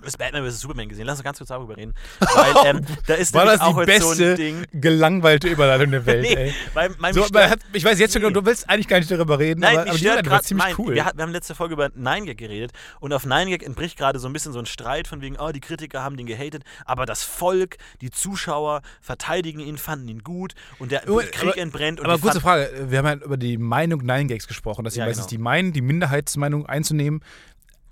Du hast Batman vs. Superman gesehen. Lass uns ganz kurz darüber reden. Weil ähm, da ist War das die auch so beste, ein Ding. gelangweilte Überleitung der Welt, Nee, ey. weil, weil So, hat, ich weiß jetzt schon, Nee. du willst eigentlich gar nicht darüber reden, Nein, aber, aber die Überleitung war ziemlich nein, cool. Wir, wir haben letzte Folge über 9gag geredet und auf 9gag entbricht gerade so ein bisschen so ein Streit von wegen, oh, die Kritiker haben den gehatet, aber das Volk, die Zuschauer verteidigen ihn, fanden ihn gut und der Oh, Krieg aber- entbrennt aber die kurze Frage, wir haben ja über die Meinung Nine Gags gesprochen, dass sie Ja, meistens genau. die meinen, die Minderheitsmeinung einzunehmen.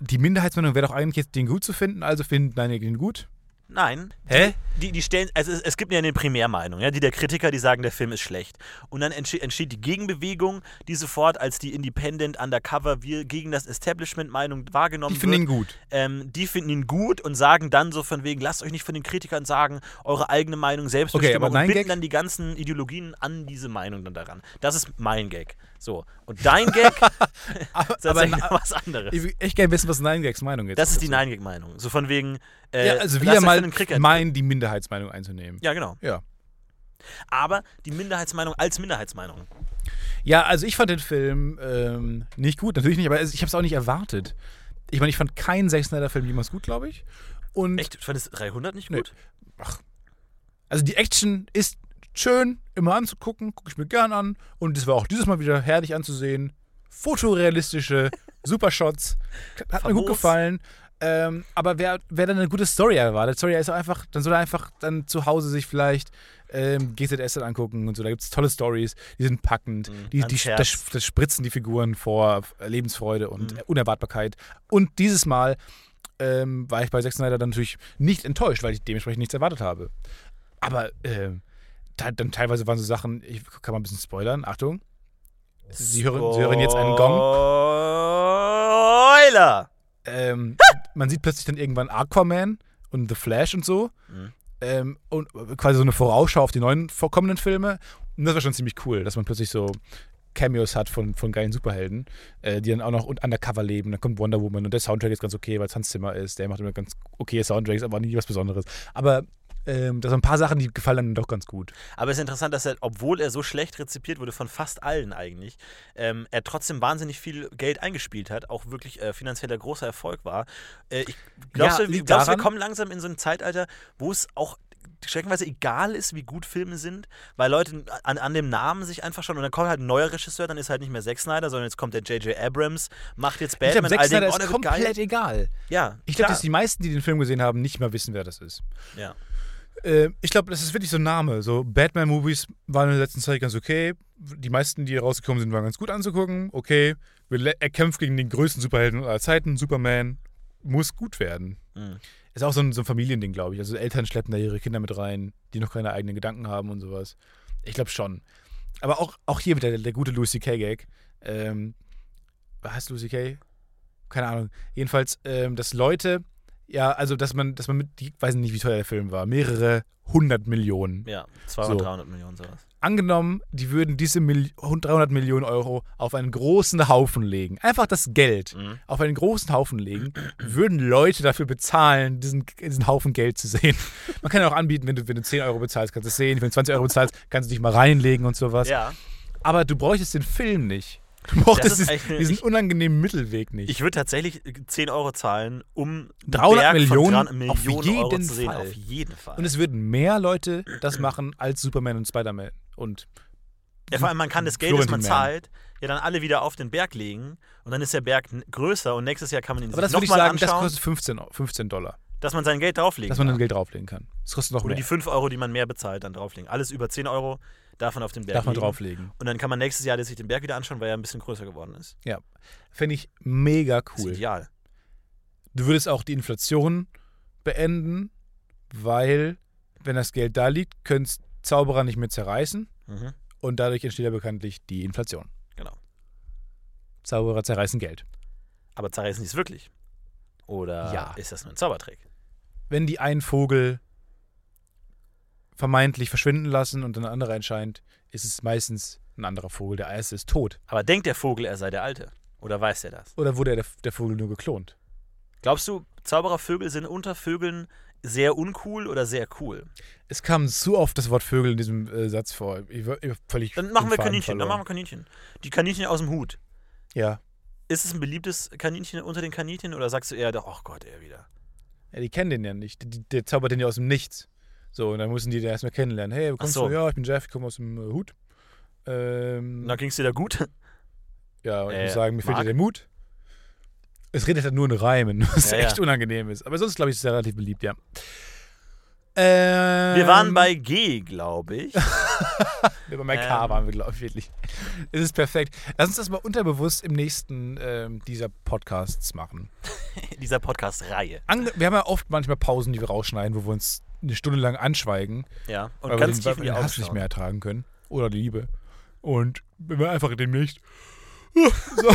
Die Minderheitsmeinung wäre doch eigentlich jetzt den gut zu finden, also findet Nine Gag den gut. Nein. Hä? Die, die stellen, also es, es gibt ja eine Primärmeinung, ja, die der Kritiker, die sagen, der Film ist schlecht. Und dann entsteht, entsteht die Gegenbewegung, die sofort als die Independent Undercover wir gegen das Establishment Meinung wahrgenommen finde wird. ihn gut. Ähm, die finden ihn gut und sagen dann so von wegen, lasst euch nicht von den Kritikern sagen, eure eigene Meinung selbst Okay, aber und binden Gag? dann die ganzen Ideologien an diese Meinung dann daran. Das ist mein Gag. So. Und dein Gag Aber, ist noch was anderes. ich will echt gerne wissen, was Nine Gags Meinung ist. Das ist die Nein-Gag-Meinung. So von wegen, äh, Ja, also euch mal meinen, die Minderheitsmeinung einzunehmen. Ja, genau. Ja. Aber die Minderheitsmeinung als Minderheitsmeinung. Ja, also ich fand den Film ähm, nicht gut, natürlich nicht, aber ich habe es auch nicht erwartet. Ich meine, ich fand keinen Zack Snyder-Film jemals gut, glaube ich. Und Echt? Du fandest 300 nicht Nee. gut? also die Action ist schön, immer anzugucken, gucke ich mir gern an. Und es war auch dieses Mal wieder herrlich anzusehen. Fotorealistische Supershots. Hat mir gut Famos. gefallen. Ähm, aber wer, wer dann eine gute Story erwartet, Story ist auch einfach, dann soll er einfach dann zu Hause sich vielleicht ähm, GZS dann angucken und so. Da gibt es tolle Stories, die sind packend, Mhm, die, die, das, das spritzen die Figuren vor Lebensfreude und Mhm. Unerwartbarkeit. Und dieses Mal ähm, war ich bei Zack Snyder dann natürlich nicht enttäuscht, weil ich dementsprechend nichts erwartet habe. Aber ähm, dann teilweise waren so Sachen, ich kann mal ein bisschen spoilern, Achtung. Sie hören, Sie hören jetzt einen Gong. Spoiler! Ähm, man sieht plötzlich dann irgendwann Aquaman und The Flash und so. Mhm. Ähm, und quasi so eine Vorausschau auf die neuen vorkommenden Filme. Und das war schon ziemlich cool, dass man plötzlich so Cameos hat von, von geilen Superhelden, äh, die dann auch noch un- undercover leben. Dann kommt Wonder Woman und der Soundtrack ist ganz okay, weil es Hans Zimmer ist. Der macht immer ganz okay Soundtracks, aber nie was Besonderes. Aber ähm, da sind ein paar Sachen, die gefallen dann doch ganz gut. Aber es ist interessant, dass er, obwohl er so schlecht rezipiert wurde von fast allen eigentlich, ähm, er trotzdem wahnsinnig viel Geld eingespielt hat, auch wirklich äh, finanzieller großer Erfolg war. Äh, ich, glaubst Ja, du, glaubst wir kommen langsam in so ein Zeitalter, wo es auch streckenweise egal ist, wie gut Filme sind, weil Leute an, an dem Namen sich einfach schon, und dann kommt halt ein neuer Regisseur, dann ist halt nicht mehr Zack Snyder, sondern jetzt kommt der J.J. Abrams, macht jetzt Ich Batman, glaube, Zack Snyder ist komplett geil. egal. Ja, Ich glaube, dass die meisten, die den Film gesehen haben, nicht mal wissen, wer das ist. ja. Äh, ich glaube, das ist wirklich so ein Name. So Batman-Movies waren in der letzten Zeit ganz okay. Die meisten, die rausgekommen sind, waren ganz gut anzugucken. Okay. Er kämpft gegen den größten Superhelden aller Zeiten. Superman muss gut werden. Mhm. Ist auch so ein, so ein Familiending, glaube ich. Also Eltern schleppen da ihre Kinder mit rein, die noch keine eigenen Gedanken haben und sowas. Ich glaube schon. Aber auch, auch hier wieder der, der gute Louis C.K. Gag. Ähm, was heißt Louis C.K.? Keine Ahnung. Jedenfalls, ähm, dass Leute, ja, also dass man, dass man mit, ich weiß nicht, wie teuer der Film war, mehrere hundert Millionen. Ja, 200, So. 300 Millionen sowas. Angenommen, die würden diese Mil 300 Millionen Euro auf einen großen Haufen legen. Einfach das Geld Mhm. auf einen großen Haufen legen, würden Leute dafür bezahlen, diesen, diesen Haufen Geld zu sehen. Man kann ja auch anbieten, wenn du, wenn du 10 Euro bezahlst, kannst du es sehen. Wenn du 20 Euro bezahlst, kannst du dich mal reinlegen und sowas. Ja, Aber du bräuchtest den Film nicht. Du brauchtest ist diesen, unangenehmen Mittelweg nicht. ich würde tatsächlich 10 Euro zahlen, um 300 Berg Millionen von Gran- auf Millionen Euro jeden zu sehen. Fall. Auf jeden Fall. und es würden mehr Leute das machen als Superman und Spider-Man. Und Ja, vor allem, man kann das Geld, das man zahlt, ja dann alle wieder auf den Berg legen und dann ist der Berg größer und nächstes Jahr kann man ihn aber das würde ich sagen, das kostet 15, Eu- 15 Dollar. dass man sein Geld drauflegen Dass man dann kann. Geld drauflegen kann. Das kostet noch Oder mehr. die 5 Euro, die man mehr bezahlt, dann drauflegen. Alles über 10 Euro darf man auf den Berg Darf man legen. drauflegen. Und dann kann man nächstes Jahr sich den Berg wieder anschauen, weil er ein bisschen größer geworden ist. Ja. Fände ich mega Das ist cool. ideal. Du würdest auch die Inflation beenden, weil, wenn das Geld da liegt, können Zauberer nicht mehr zerreißen Mhm. und dadurch entsteht ja bekanntlich die Inflation. Genau. Zauberer zerreißen Geld. Aber zerreißen die es wirklich? Oder Ja. ist das nur ein Zaubertrick? Wenn die einen Vogel vermeintlich verschwinden lassen und ein anderer entscheidet, ist es meistens ein anderer Vogel. Der erste ist tot. Aber denkt der Vogel, er sei der Alte? Oder weiß er das? Oder wurde der, der Vogel nur geklont? Glaubst du, Zauberervögel sind unter Vögeln sehr uncool oder sehr cool? Es kam zu oft das Wort Vögel in diesem äh, Satz vor. Ich war, ich war völlig Dann machen wir Kaninchen. Dann verloren. machen wir Kaninchen. Die Kaninchen aus dem Hut. Ja. Ist es ein beliebtes Kaninchen unter den Kaninchen oder sagst du eher, ach Gott, er wieder? Ja, die kennen den ja nicht. Die, der zaubert den ja aus dem Nichts. So, und dann müssen die den erstmal kennenlernen. Hey, wo kommst so. du? Ja, ich bin Jeff, ich komme aus dem äh, Hut. Ähm, Na, ging es dir da gut? ja, und ich äh, muss sagen, mir fehlt ja Marc? der Mut. Es redet halt nur in Reimen, was Ja, ja. echt unangenehm ist. Aber sonst, glaube ich, ist er relativ beliebt, ja. Ähm, Wir waren bei G, glaube ich. Wir waren bei K, Ähm. waren wir, glaube ich, wirklich. Es ist perfekt. Lass uns das mal unterbewusst im nächsten ähm, dieser Podcasts machen. dieser Podcast-Reihe. Wir haben ja oft manchmal Pausen, die wir rausschneiden, wo wir uns eine Stunde lang anschweigen, Ja. Und weil wir ganz den, tief wir die den Hass nicht mehr ertragen können. Oder die Liebe. Und wenn wir einfach demnächst. So.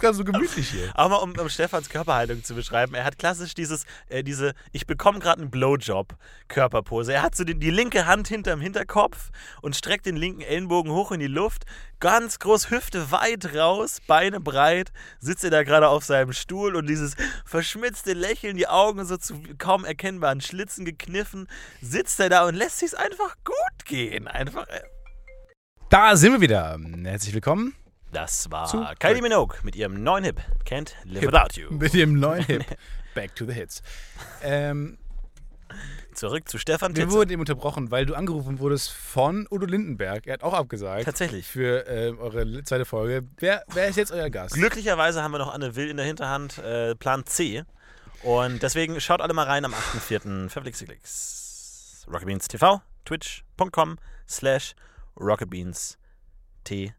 Ist ganz so gemütlich hier. Aber mal um, um Stefans Körperhaltung zu beschreiben, er hat klassisch dieses, äh, diese, ich bekomme gerade einen Blowjob Körperpose. Er hat so die, die linke Hand hinterm Hinterkopf und streckt den linken Ellenbogen hoch in die Luft, ganz groß, Hüfte weit raus, Beine breit, sitzt er da gerade auf seinem Stuhl und dieses verschmitzte Lächeln, die Augen so zu kaum erkennbaren Schlitzen gekniffen, sitzt er da und lässt sich's einfach gut gehen. Einfach, äh, Da sind wir wieder. Herzlich willkommen das war Zu- Kylie Minogue mit ihrem neuen Hip, Can't Live Hip. Without You. mit dem neuen Hip. Back to the Hits. Ähm, Zurück zu Stefan wir Titze. wurden eben unterbrochen, weil du angerufen wurdest von Udo Lindenberg. Er hat auch abgesagt. Tatsächlich. Für ähm, eure zweite Folge. Wer, wer ist jetzt euer Gast? Glücklicherweise haben wir noch Anne Will in der Hinterhand, äh, Plan C. Und deswegen schaut alle mal rein am 8.4. Verflixte Klicks. Rocketbeans TV, twitch.com slash Rocketbeans TV.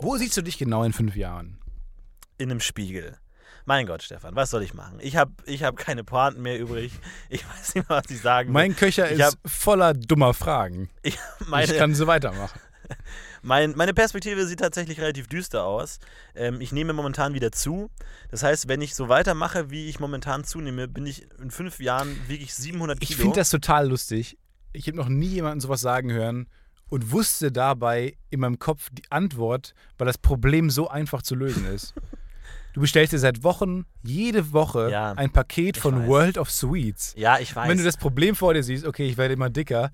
Wo siehst du dich genau in fünf Jahren? In einem Spiegel. Mein Gott, Stefan, was soll ich machen? Ich habe ich hab keine Pointen mehr übrig. Ich weiß nicht mehr, was ich sagen will. Mein Köcher Ich ist hab- voller dummer Fragen. Ich, ich meine, kann so weitermachen. Mein, meine Perspektive sieht tatsächlich relativ düster aus. Ähm, ich nehme momentan wieder zu. Das heißt, wenn ich so weitermache, wie ich momentan zunehme, bin ich in fünf Jahren wirklich 700 Ich Kilo. finde das total lustig. Ich habe noch nie jemanden sowas sagen hören und wusste dabei in meinem Kopf die Antwort, weil das Problem so einfach zu lösen ist. Du bestellst dir seit Wochen, jede Woche, Ja, ein Paket von weiß. World of Sweets. ja, ich weiß. Wenn du das Problem vor dir siehst, okay, ich werde immer dicker,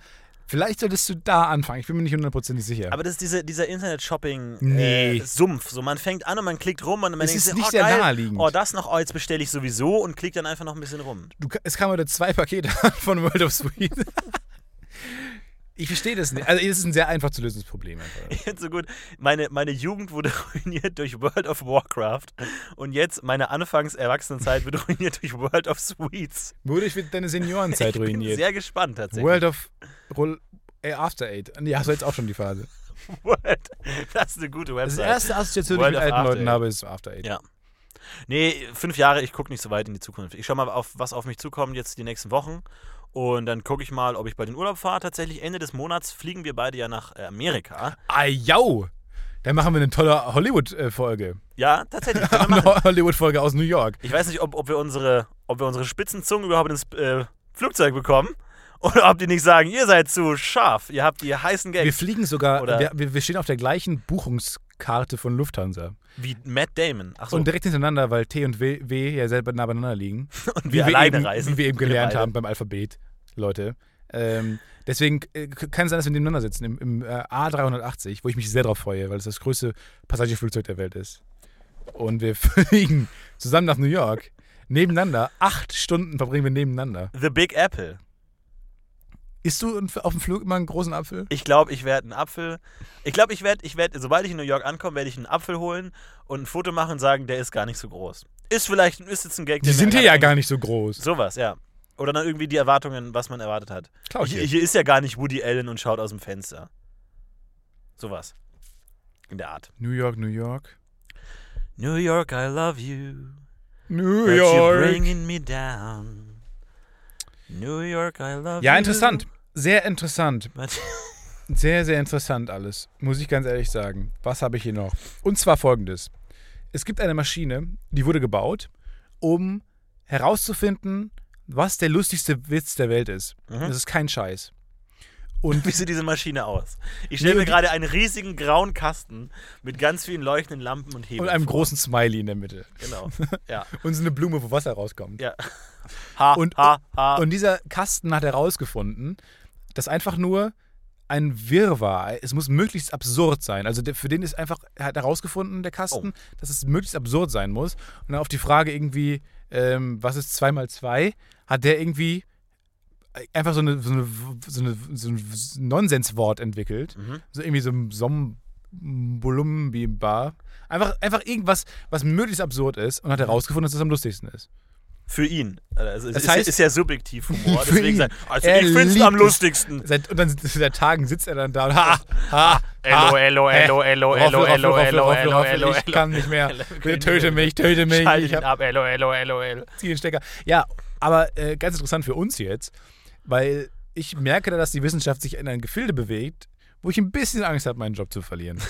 vielleicht solltest du da anfangen. Ich bin mir nicht hundertprozentig sicher. aber das ist diese, dieser Internet-Shopping-Sumpf. Nee. Äh, so, man fängt an und man klickt rum und man Es denkt ist sich, nicht oh, sehr geil, naheliegend. Oh, das noch, oh, jetzt bestelle ich sowieso und klickt dann einfach noch ein bisschen rum. du, es kamen heute zwei Pakete an von World of Sweets. Ich verstehe das nicht. Also, es ist ein sehr einfach zu lösendes Problem. Einfach. Ich finde so gut, meine, meine Jugend wurde ruiniert durch World of Warcraft und jetzt meine Anfangs-Erwachsenenzeit wird ruiniert durch World of Sweets. Wodurch wird deine Seniorenzeit Ich bin ruiniert? sehr gespannt tatsächlich. World of Roll, äh, After Eight. Nee, hast du jetzt auch schon die Phase. World. Das ist eine gute Das Website. erste Assoziation, die ich mit alten Leuten Eight. habe, ist After Eight. Ja. Nee, fünf Jahre, ich gucke nicht so weit in die Zukunft. Ich schaue mal, auf, was auf mich zukommt jetzt die nächsten Wochen. Und dann gucke ich mal, ob ich bei den Urlaub fahre. Tatsächlich Ende des Monats fliegen wir beide ja nach äh, Amerika. Ah, jau! Dann machen wir eine tolle Hollywood-Folge. Ja, tatsächlich. Wir. Eine Hollywood-Folge aus New York. Ich weiß nicht, ob, ob, wir unsere, ob wir unsere Spitzenzungen überhaupt ins äh, Flugzeug bekommen. Oder ob die nicht sagen, ihr seid zu scharf, ihr habt die heißen Wir Gags. fliegen sogar, Oder- wir, wir wir stehen auf der gleichen Buchungskarte von Lufthansa. Wie Matt Damon. Achso, Und direkt hintereinander, weil T und W, w ja selber nah beieinander liegen. und Wie wir wir, alleine eben, reisen. wie wir eben Wir gelernt beide. haben beim Alphabet, Leute. Ähm, deswegen äh, kann es sein, dass wir nebeneinander sitzen im, im äh, A380, wo ich mich sehr drauf freue, weil es das größte Passagierflugzeug der Welt ist. Und wir fliegen zusammen nach New York. Nebeneinander. Acht Stunden verbringen wir nebeneinander. The Big Apple. Isst du auf dem Flug immer einen großen Apfel? Ich glaube, ich werde einen Apfel. Ich glaube, ich werde, ich werde, sobald ich in New York ankomme, werde ich einen Apfel holen und ein Foto machen und sagen, der ist gar nicht so groß. Ist vielleicht, ist jetzt ein Gag. Die sind hier ja gar nicht so groß. Sowas, ja. Oder dann irgendwie die Erwartungen, was man erwartet hat. Klar, Hier, hier. ist ja gar nicht Woody Allen und schaut aus dem Fenster. Sowas. In der Art. New York, New York. New York, I love you. New But you're bringing me down. New York, I love you. Ja, interessant. Sehr interessant. Sehr, sehr interessant alles. Muss ich ganz ehrlich sagen. Was habe ich hier noch? Und zwar folgendes. Es gibt eine Maschine, die wurde gebaut, um herauszufinden, was der lustigste Witz der Welt ist. Mhm. Das ist kein Scheiß. Und Wie sieht diese Maschine aus? Ich stelle mir gerade einen riesigen grauen Kasten mit ganz vielen leuchtenden Lampen und Hebeln und einem vor. großen Smiley in der Mitte. Genau. Ja. Und so eine Blume, wo Wasser rauskommt. ja. Ha, Und- ha, ha. Und dieser Kasten hat herausgefunden, dass einfach nur ein Wirrwarr, es muss möglichst absurd sein. Also der, für den ist einfach, er hat herausgefunden, der Kasten, Oh. dass es möglichst absurd sein muss. Und dann auf die Frage irgendwie, ähm, was ist 2 mal 2, hat der irgendwie einfach so, eine, so, eine, so, eine, so ein Nonsenswort entwickelt. Mhm. So irgendwie so ein Sombolumbimba. Einfach, einfach irgendwas, was möglichst absurd ist und hat herausgefunden, dass es am lustigsten ist. Für ihn. Also es Das ist, heißt- ist ja subjektiv Humor. Deswegen sagt, also Er ich find's liebt am es. lustigsten. Seit, und dann seit Tagen sitzt er dann da und ha, ha, Elo, ha, elo, Roffel, elo, Roffel, elo, Roffel, elo, Roffel, elo, ich kann nicht mehr. Töte mich, töte mich. Schalt Ich ab, elo, elo, elo, elo. zieh den Stecker. Ja, aber äh, ganz interessant für uns jetzt, weil ich merke da, dass die Wissenschaft sich in ein Gefilde bewegt, wo ich ein bisschen Angst habe, meinen Job zu verlieren.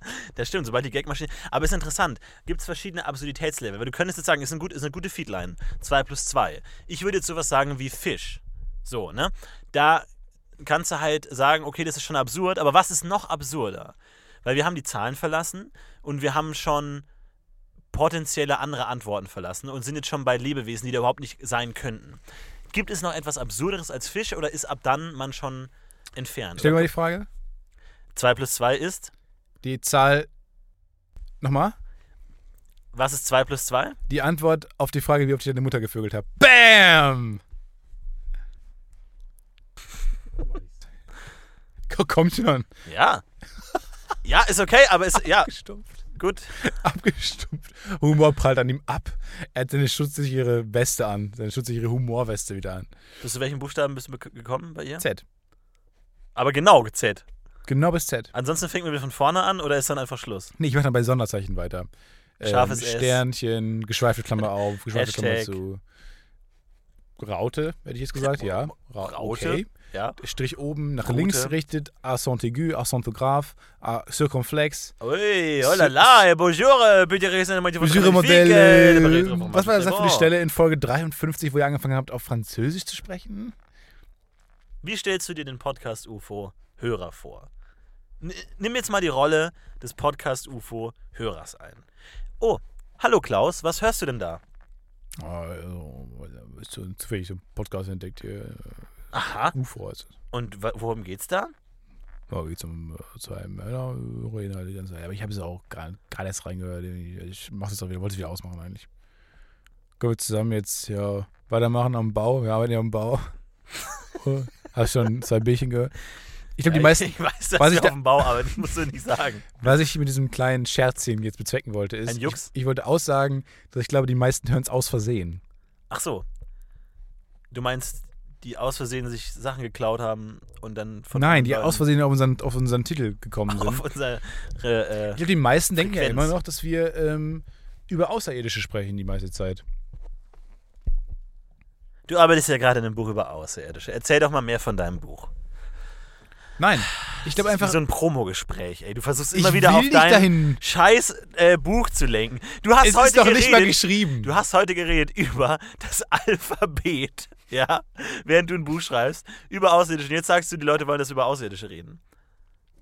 Das stimmt, sobald die Gagmaschine. Aber ist interessant. Gibt es verschiedene Absurditätslevel? Weil du könntest jetzt sagen, ist, ein gut, ist eine gute Feedline. 2 plus 2. Ich würde jetzt sowas sagen wie Fisch. So, ne? Da kannst du halt sagen, okay, das ist schon absurd, aber was ist noch absurder? Weil wir haben die Zahlen verlassen und wir haben schon potenzielle andere Antworten verlassen und sind jetzt schon bei Lebewesen, die da überhaupt nicht sein könnten. Gibt es noch etwas Absurderes als Fisch oder ist ab dann man schon entfernt? Stell mir mal die Frage. 2 plus 2 ist? Die Zahl. Nochmal? Was ist 2 plus 2? Die Antwort auf die Frage, wie oft ich deine Mutter gevögelt habe. Bam! Ko- Kommt schon. Ja. Ja, ist okay, aber ist. Ja, Abgestumpft. gut. Abgestumpft. Humor prallt an ihm ab. Er hat seine schutzsichere Weste an. Seine schutzsichere Humorweste wieder an. Bis zu welchen Buchstaben bist du gekommen bei ihr? Z. Aber genau, Z. Genau bis Z. Ansonsten fängt man wieder von vorne an oder ist dann einfach Schluss? Nee, ich mache dann bei Sonderzeichen weiter. Scharfes S. Sternchen, geschweifte Klammer auf, geschweifte Klammer zu. Raute, hätte ich jetzt gesagt, ja. Ra Raute. Okay. Ja. Strich oben nach Rute. links gerichtet, Accent aigu, Accent grave, Circumflex. Ui, oh la la, bonjour, bitte reden Mesure Modelle. Was war das für die Stelle in Folge 53, wo ihr angefangen habt, auf Französisch zu sprechen? Wie stellst du dir den Podcast UFO Hörer vor? Nimm jetzt mal die Rolle des Podcast UFO Hörers ein. Oh, hallo Klaus, was hörst du denn da? Ah, Also, ist so zufällig so ein Podcast entdeckt hier. Aha. UFO ist es. Und worum geht's da? Ja, geht um äh, zu einem Männer, reden halt die ganze Zeit. Aber ich habe es auch gerade erst reingehört. Ich mache es auch wieder, wollte es wieder ausmachen eigentlich. Können wir zusammen jetzt ja weitermachen am Bau? Wir arbeiten ja am Bau. Hast schon zwei Bierchen gehört? Ich glaube, die meisten, Ich weiß, dass was wir ich da- auf dem Bau arbeiten, das musst du nicht sagen. was ich mit diesem kleinen Scherzchen jetzt bezwecken wollte, ist, Ein Jux? Ich, ich wollte aussagen, dass ich glaube, die meisten hören es aus Versehen. Ach so. Du meinst, die aus Versehen sich Sachen geklaut haben und dann von Nein, die aus Versehen auf unseren, auf unseren Titel gekommen sind. auf unsere äh, Ich glaube, die meisten denken ja Frequenz. immer noch, dass wir ähm, über Außerirdische sprechen die meiste Zeit. Du arbeitest ja gerade in einem Buch über Außerirdische. Erzähl doch mal mehr von deinem Buch. Nein, ich glaube einfach, wie so ein Promogespräch, ey. Du versuchst immer wieder auf dein dahin. scheiß äh, Buch zu lenken. Du hast Es heute ist doch geredet, nicht mal geschrieben. Du hast heute geredet über das Alphabet, ja, während du ein Buch schreibst, über Außerirdische. Und jetzt sagst du, die Leute wollen das über Außerirdische reden.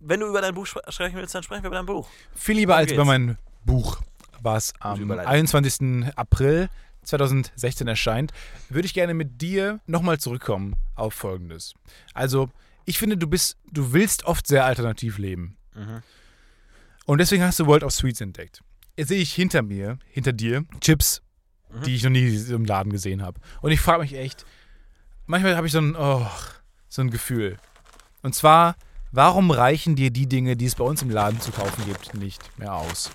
Wenn du über dein Buch spre- sprechen willst, dann sprechen wir über dein Buch. Viel lieber Worum als über geht's? mein Buch, was am Überleitung. 21. April 2016 erscheint, würde ich gerne mit dir nochmal zurückkommen auf Folgendes. Also, ich finde, du bist, du willst oft sehr alternativ leben. Mhm. Und deswegen hast du World of Sweets entdeckt. Jetzt sehe ich hinter mir, hinter dir, Chips, Mhm. die ich noch nie im Laden gesehen habe. Und ich frage mich echt, manchmal habe ich so ein, oh, so ein Gefühl. Und zwar, warum reichen dir die Dinge, die es bei uns im Laden zu kaufen gibt, nicht mehr aus?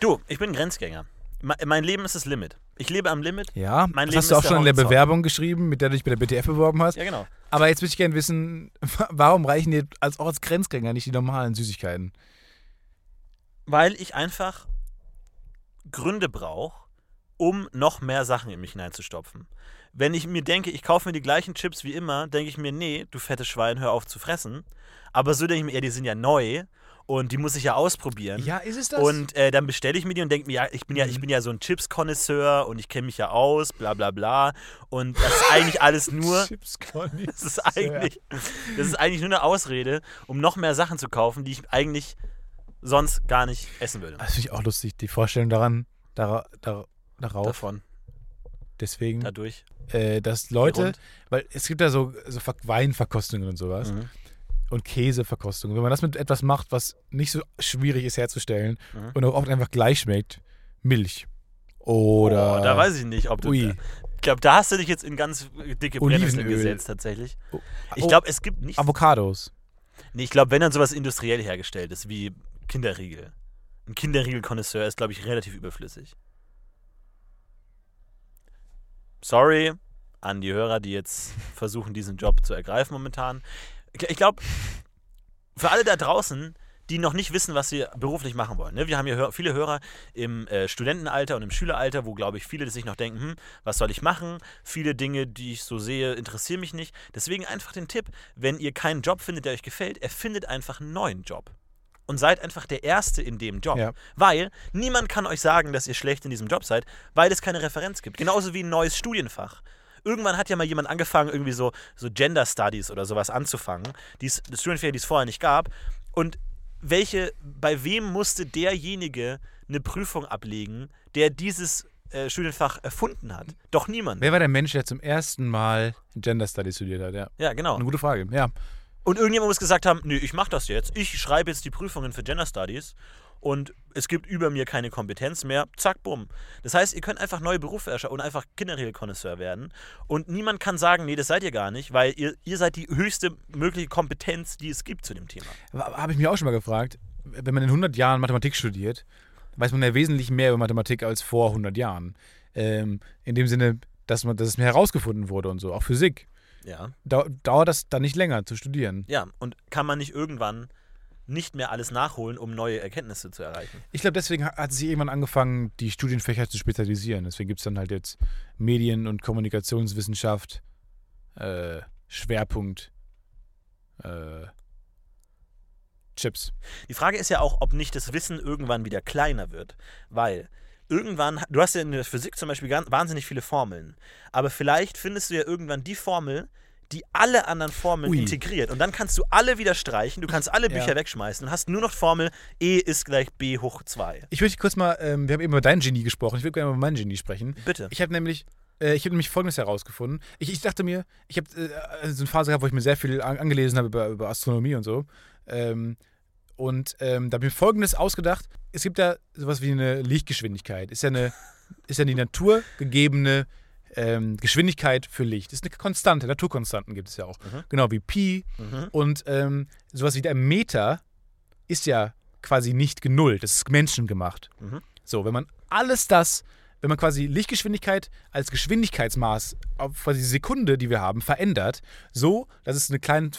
Du, ich bin Grenzgänger. Me- Mein Leben ist das Limit. Ich lebe am Limit. Ja, Mein das Leben hast du auch schon in der. Bewerbung geschrieben, mit der du dich bei der BTF beworben hast. Ja, genau. Aber jetzt würde ich gerne wissen, warum reichen dir als, auch als Grenzgänger nicht die normalen Süßigkeiten? Weil ich einfach Gründe brauche, um noch mehr Sachen in mich hineinzustopfen. Wenn ich mir denke, ich kaufe mir die gleichen Chips wie immer, denke ich mir, nee, du fettes Schwein, hör auf zu fressen. Aber so denke ich mir, ja, die sind ja neu und die muss ich ja ausprobieren. Ja, ist es das? Und äh, dann bestelle ich mir die und denke mir, ja, ich bin ja, ich Mhm. bin ja so ein Chips-Konnoisseur und ich kenne mich ja aus, bla bla bla. Und das ist eigentlich alles nur. Chips. Das ist eigentlich, das ist eigentlich nur eine Ausrede, um noch mehr Sachen zu kaufen, die ich eigentlich sonst gar nicht essen würde. Das finde ich auch lustig, die Vorstellung daran, dara, dar, darauf, Davon, deswegen, dadurch. äh, dass Leute, weil es gibt ja so, so Ver- Weinverkostungen und sowas Mhm. Und Käseverkostungen. Wenn man das mit etwas macht, was nicht so schwierig ist herzustellen Mhm. und auch oft einfach gleich schmeckt, Milch. Oder oh, da weiß ich nicht, ob du. Ui. Ich glaube, da hast du dich jetzt in ganz dicke Brennnesseln gesetzt, tatsächlich. Oh, Ich oh, glaube, es gibt nicht. Avocados. Nee, ich glaube, wenn dann sowas industriell hergestellt ist, wie Kinderriegel. Ein Kinderriegel-Konnoisseur ist, glaube ich, relativ überflüssig. sorry an die Hörer, die jetzt versuchen, diesen Job zu ergreifen momentan. Ich- glaube, für alle da draußen, die noch nicht wissen, was sie beruflich machen wollen. Ne? Wir haben ja hör viele Hörer im äh, Studentenalter und im Schüleralter, wo, glaube ich, viele sich noch denken, hm, was soll ich machen? Viele Dinge, die ich so sehe, interessieren mich nicht. Deswegen einfach den Tipp, wenn ihr keinen Job findet, der euch gefällt, erfindet einfach einen neuen Job. Und seid einfach der Erste in dem Job. Ja. Weil niemand kann euch sagen, dass ihr schlecht in diesem Job seid, weil es keine Referenz gibt. Genauso wie ein neues Studienfach. Irgendwann hat ja mal jemand angefangen, irgendwie so, so Gender Studies oder sowas anzufangen. Dies, Studienfächer, die es vorher nicht gab. Und welche, bei wem musste derjenige eine Prüfung ablegen, der dieses äh, Studienfach erfunden hat? Doch niemand. Wer war der Mensch, der zum ersten Mal Gender Studies studiert hat? Ja. Ja, genau. Eine gute Frage. Ja. Und irgendjemand muss gesagt haben, nö, ich mache das jetzt. Ich schreibe jetzt die Prüfungen für Gender Studies und es gibt über mir keine Kompetenz mehr. Zack, bumm. Das heißt, ihr könnt einfach neue Berufe erschaffen und einfach generell Connoisseur werden. Und niemand kann sagen, nee, das seid ihr gar nicht, weil ihr, ihr seid die höchste mögliche Kompetenz, die es gibt zu dem Thema. Habe ich mich auch schon mal gefragt, wenn man in 100 Jahren Mathematik studiert, weiß man ja wesentlich mehr über Mathematik als vor 100 Jahren. Ähm, in dem Sinne, dass, man, dass es mehr herausgefunden wurde und so, auch Physik. Ja. Dau dauert das dann nicht länger zu studieren? Ja, und kann man nicht irgendwann nicht mehr alles nachholen, um neue Erkenntnisse zu erreichen? Ich glaube, deswegen ha- hat sich irgendwann angefangen, die Studienfächer zu spezialisieren. Deswegen gibt es dann halt jetzt Medien- und Kommunikationswissenschaft, äh, Schwerpunkt, äh, Chips. Die Frage ist ja auch, ob nicht das Wissen irgendwann wieder kleiner wird. Weil irgendwann, du hast ja in der Physik zum Beispiel ganz, wahnsinnig viele Formeln. Aber vielleicht findest du ja irgendwann die Formel, die alle anderen Formeln Ui. integriert. Und dann kannst du alle wieder streichen, du kannst alle Ja. Bücher wegschmeißen und hast nur noch Formel E ist gleich B hoch 2. Ich möchte kurz mal, ähm, wir haben eben über dein Genie gesprochen, ich würde gerne über mein Genie sprechen. Bitte. Ich habe nämlich, äh, ich habe nämlich Folgendes herausgefunden. Ich, ich dachte mir, ich habe äh, so eine Phase gehabt, wo ich mir sehr viel an, angelesen habe über, über Astronomie und so. Ähm, und ähm, da habe ich mir Folgendes ausgedacht. Es gibt ja sowas wie eine Lichtgeschwindigkeit. Ist ja eine, ist ja die naturgegebene ähm, Geschwindigkeit für Licht. Ist eine Konstante, Naturkonstanten gibt es ja auch. Mhm. Genau wie Pi. Mhm. Und ähm, sowas wie der Meter ist ja quasi nicht genullt. Das ist menschengemacht. Mhm. So, wenn man alles das, wenn man quasi Lichtgeschwindigkeit als Geschwindigkeitsmaß auf quasi die Sekunde, die wir haben, verändert, so, dass es eine klein,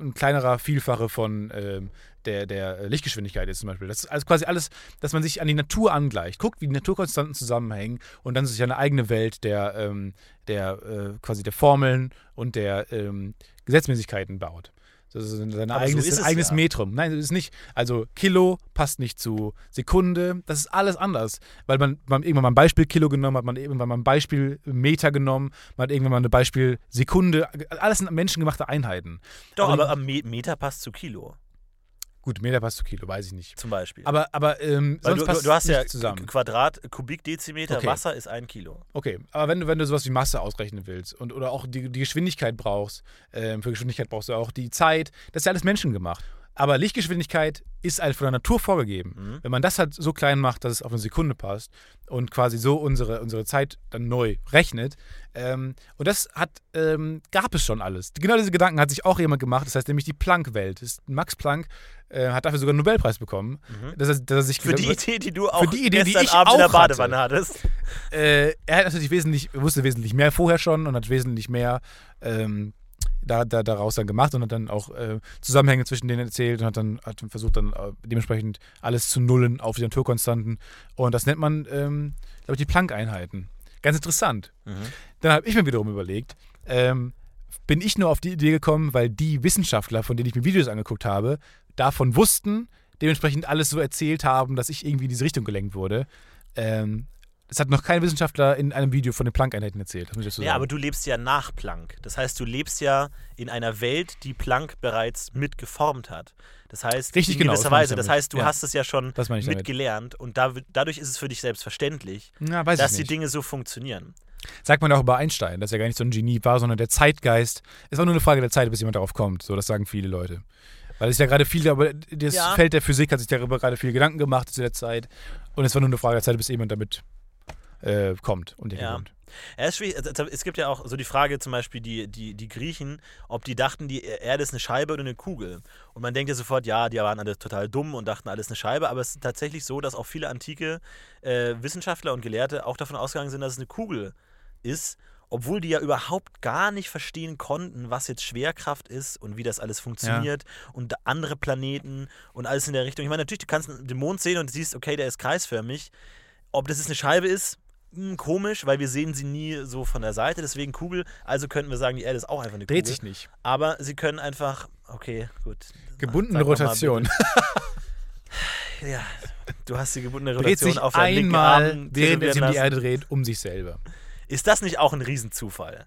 ein kleinerer Vielfache von ähm, der, der Lichtgeschwindigkeit ist zum Beispiel. Das ist also quasi alles, dass man sich an die Natur angleicht, guckt, wie die Naturkonstanten zusammenhängen und dann sich eine eigene Welt der, ähm, der äh, quasi der Formeln und der ähm, Gesetzmäßigkeiten baut. Das ist sein Aber so eigenes, ist eigenes ja. Metrum. Nein, das ist nicht. Also Kilo passt nicht zu Sekunde. Das ist alles anders. Weil man, man irgendwann mal ein Beispiel Kilo genommen hat, man irgendwann mal ein Beispiel Meter genommen, man hat irgendwann mal ein Beispiel Sekunde. Alles sind menschengemachte Einheiten. Doch, Aber- aber Meter passt zu Kilo, Gut, Meter passt zu Kilo, weiß ich nicht. zum Beispiel. Aber, aber ähm, sonst du, passt du, du hast ja zusammen. Quadrat, Kubikdezimeter, Okay. Wasser ist ein Kilo. Okay, aber wenn du, wenn du sowas wie Masse ausrechnen willst und oder auch die, die Geschwindigkeit brauchst, ähm, für Geschwindigkeit brauchst du auch die Zeit, das ist ja alles menschengemacht. Aber Lichtgeschwindigkeit ist halt von der Natur vorgegeben. Mhm. Wenn man das halt so klein macht, dass es auf eine Sekunde passt und quasi so unsere, unsere Zeit dann neu rechnet, ähm, und das hat, ähm, gab es schon alles. Genau diese Gedanken hat sich auch jemand gemacht, das heißt nämlich die Planck-Welt. Max Planck äh, hat dafür sogar einen Nobelpreis bekommen. Dass er, dass er sich Mhm. Für die Idee, die du auch die Idee, die ich Abend in der auch hatte. Badewanne hattest. äh, er hat natürlich wesentlich, wusste wesentlich mehr vorher schon und hat wesentlich mehr ähm, da, da, daraus dann gemacht und hat dann auch äh, Zusammenhänge zwischen denen erzählt und hat dann, hat dann versucht, dann äh, dementsprechend alles zu nullen auf die Naturkonstanten. Und das nennt man, ähm, glaube ich, die Planck-Einheiten. Ganz interessant. Mhm. Dann habe ich mir wiederum überlegt, ähm, bin ich nur auf die Idee gekommen, weil die Wissenschaftler, von denen ich mir Videos angeguckt habe, davon wussten, dementsprechend alles so erzählt haben, dass ich irgendwie in diese Richtung gelenkt wurde. Ähm, es hat noch kein Wissenschaftler in einem Video von den Planck-Einheiten erzählt. Das muss ich dazu Ja, sagen. aber du lebst ja nach Planck. Das heißt, du lebst ja in einer Welt, die Planck bereits mitgeformt hat. Das heißt, Richtig, in genau, gewisser das Weise. Das heißt, du Ja. hast es ja schon mitgelernt und da, dadurch ist es für dich selbstverständlich, weiß dass die nicht. Dinge so funktionieren. Sagt man auch über Einstein, dass er gar nicht so ein Genie war, sondern der Zeitgeist. Es war nur eine Frage der Zeit, bis jemand darauf kommt. So, das sagen viele Leute. Weil es ja gerade viel, aber das Ja. Feld der Physik hat sich darüber gerade viel Gedanken gemacht zu der Zeit. Und es war nur eine Frage der Zeit, bis jemand damit äh, kommt und Ja. kommt. Ja, schwierig. Also, Es gibt ja auch so die Frage zum Beispiel, die, die, die Griechen, ob die dachten, die Erde ist eine Scheibe oder eine Kugel. Und man denkt ja sofort, ja, die waren alle total dumm und dachten, alles eine Scheibe. Aber es ist tatsächlich so, dass auch viele antike äh, Wissenschaftler und Gelehrte auch davon ausgegangen sind, dass es eine Kugel ist. obwohl die ja überhaupt gar nicht verstehen konnten, was jetzt Schwerkraft ist und wie das alles funktioniert und andere Planeten und alles in der Richtung. Ich meine, natürlich, du kannst den Mond sehen und siehst, okay, der ist kreisförmig. Ob das jetzt eine Scheibe ist, komisch, weil wir sehen sie nie so von der Seite, deswegen Kugel. Also könnten wir sagen, die Erde ist auch einfach eine Kugel. Dreht sich nicht. Aber sie können einfach, okay, gut. Gebundene Rotation. Ja, du hast die gebundene Dreht Rotation sich auf deinen linken einmal, Arm während es um die. Erde dreht, um sich selber. Ist das nicht auch ein Riesenzufall?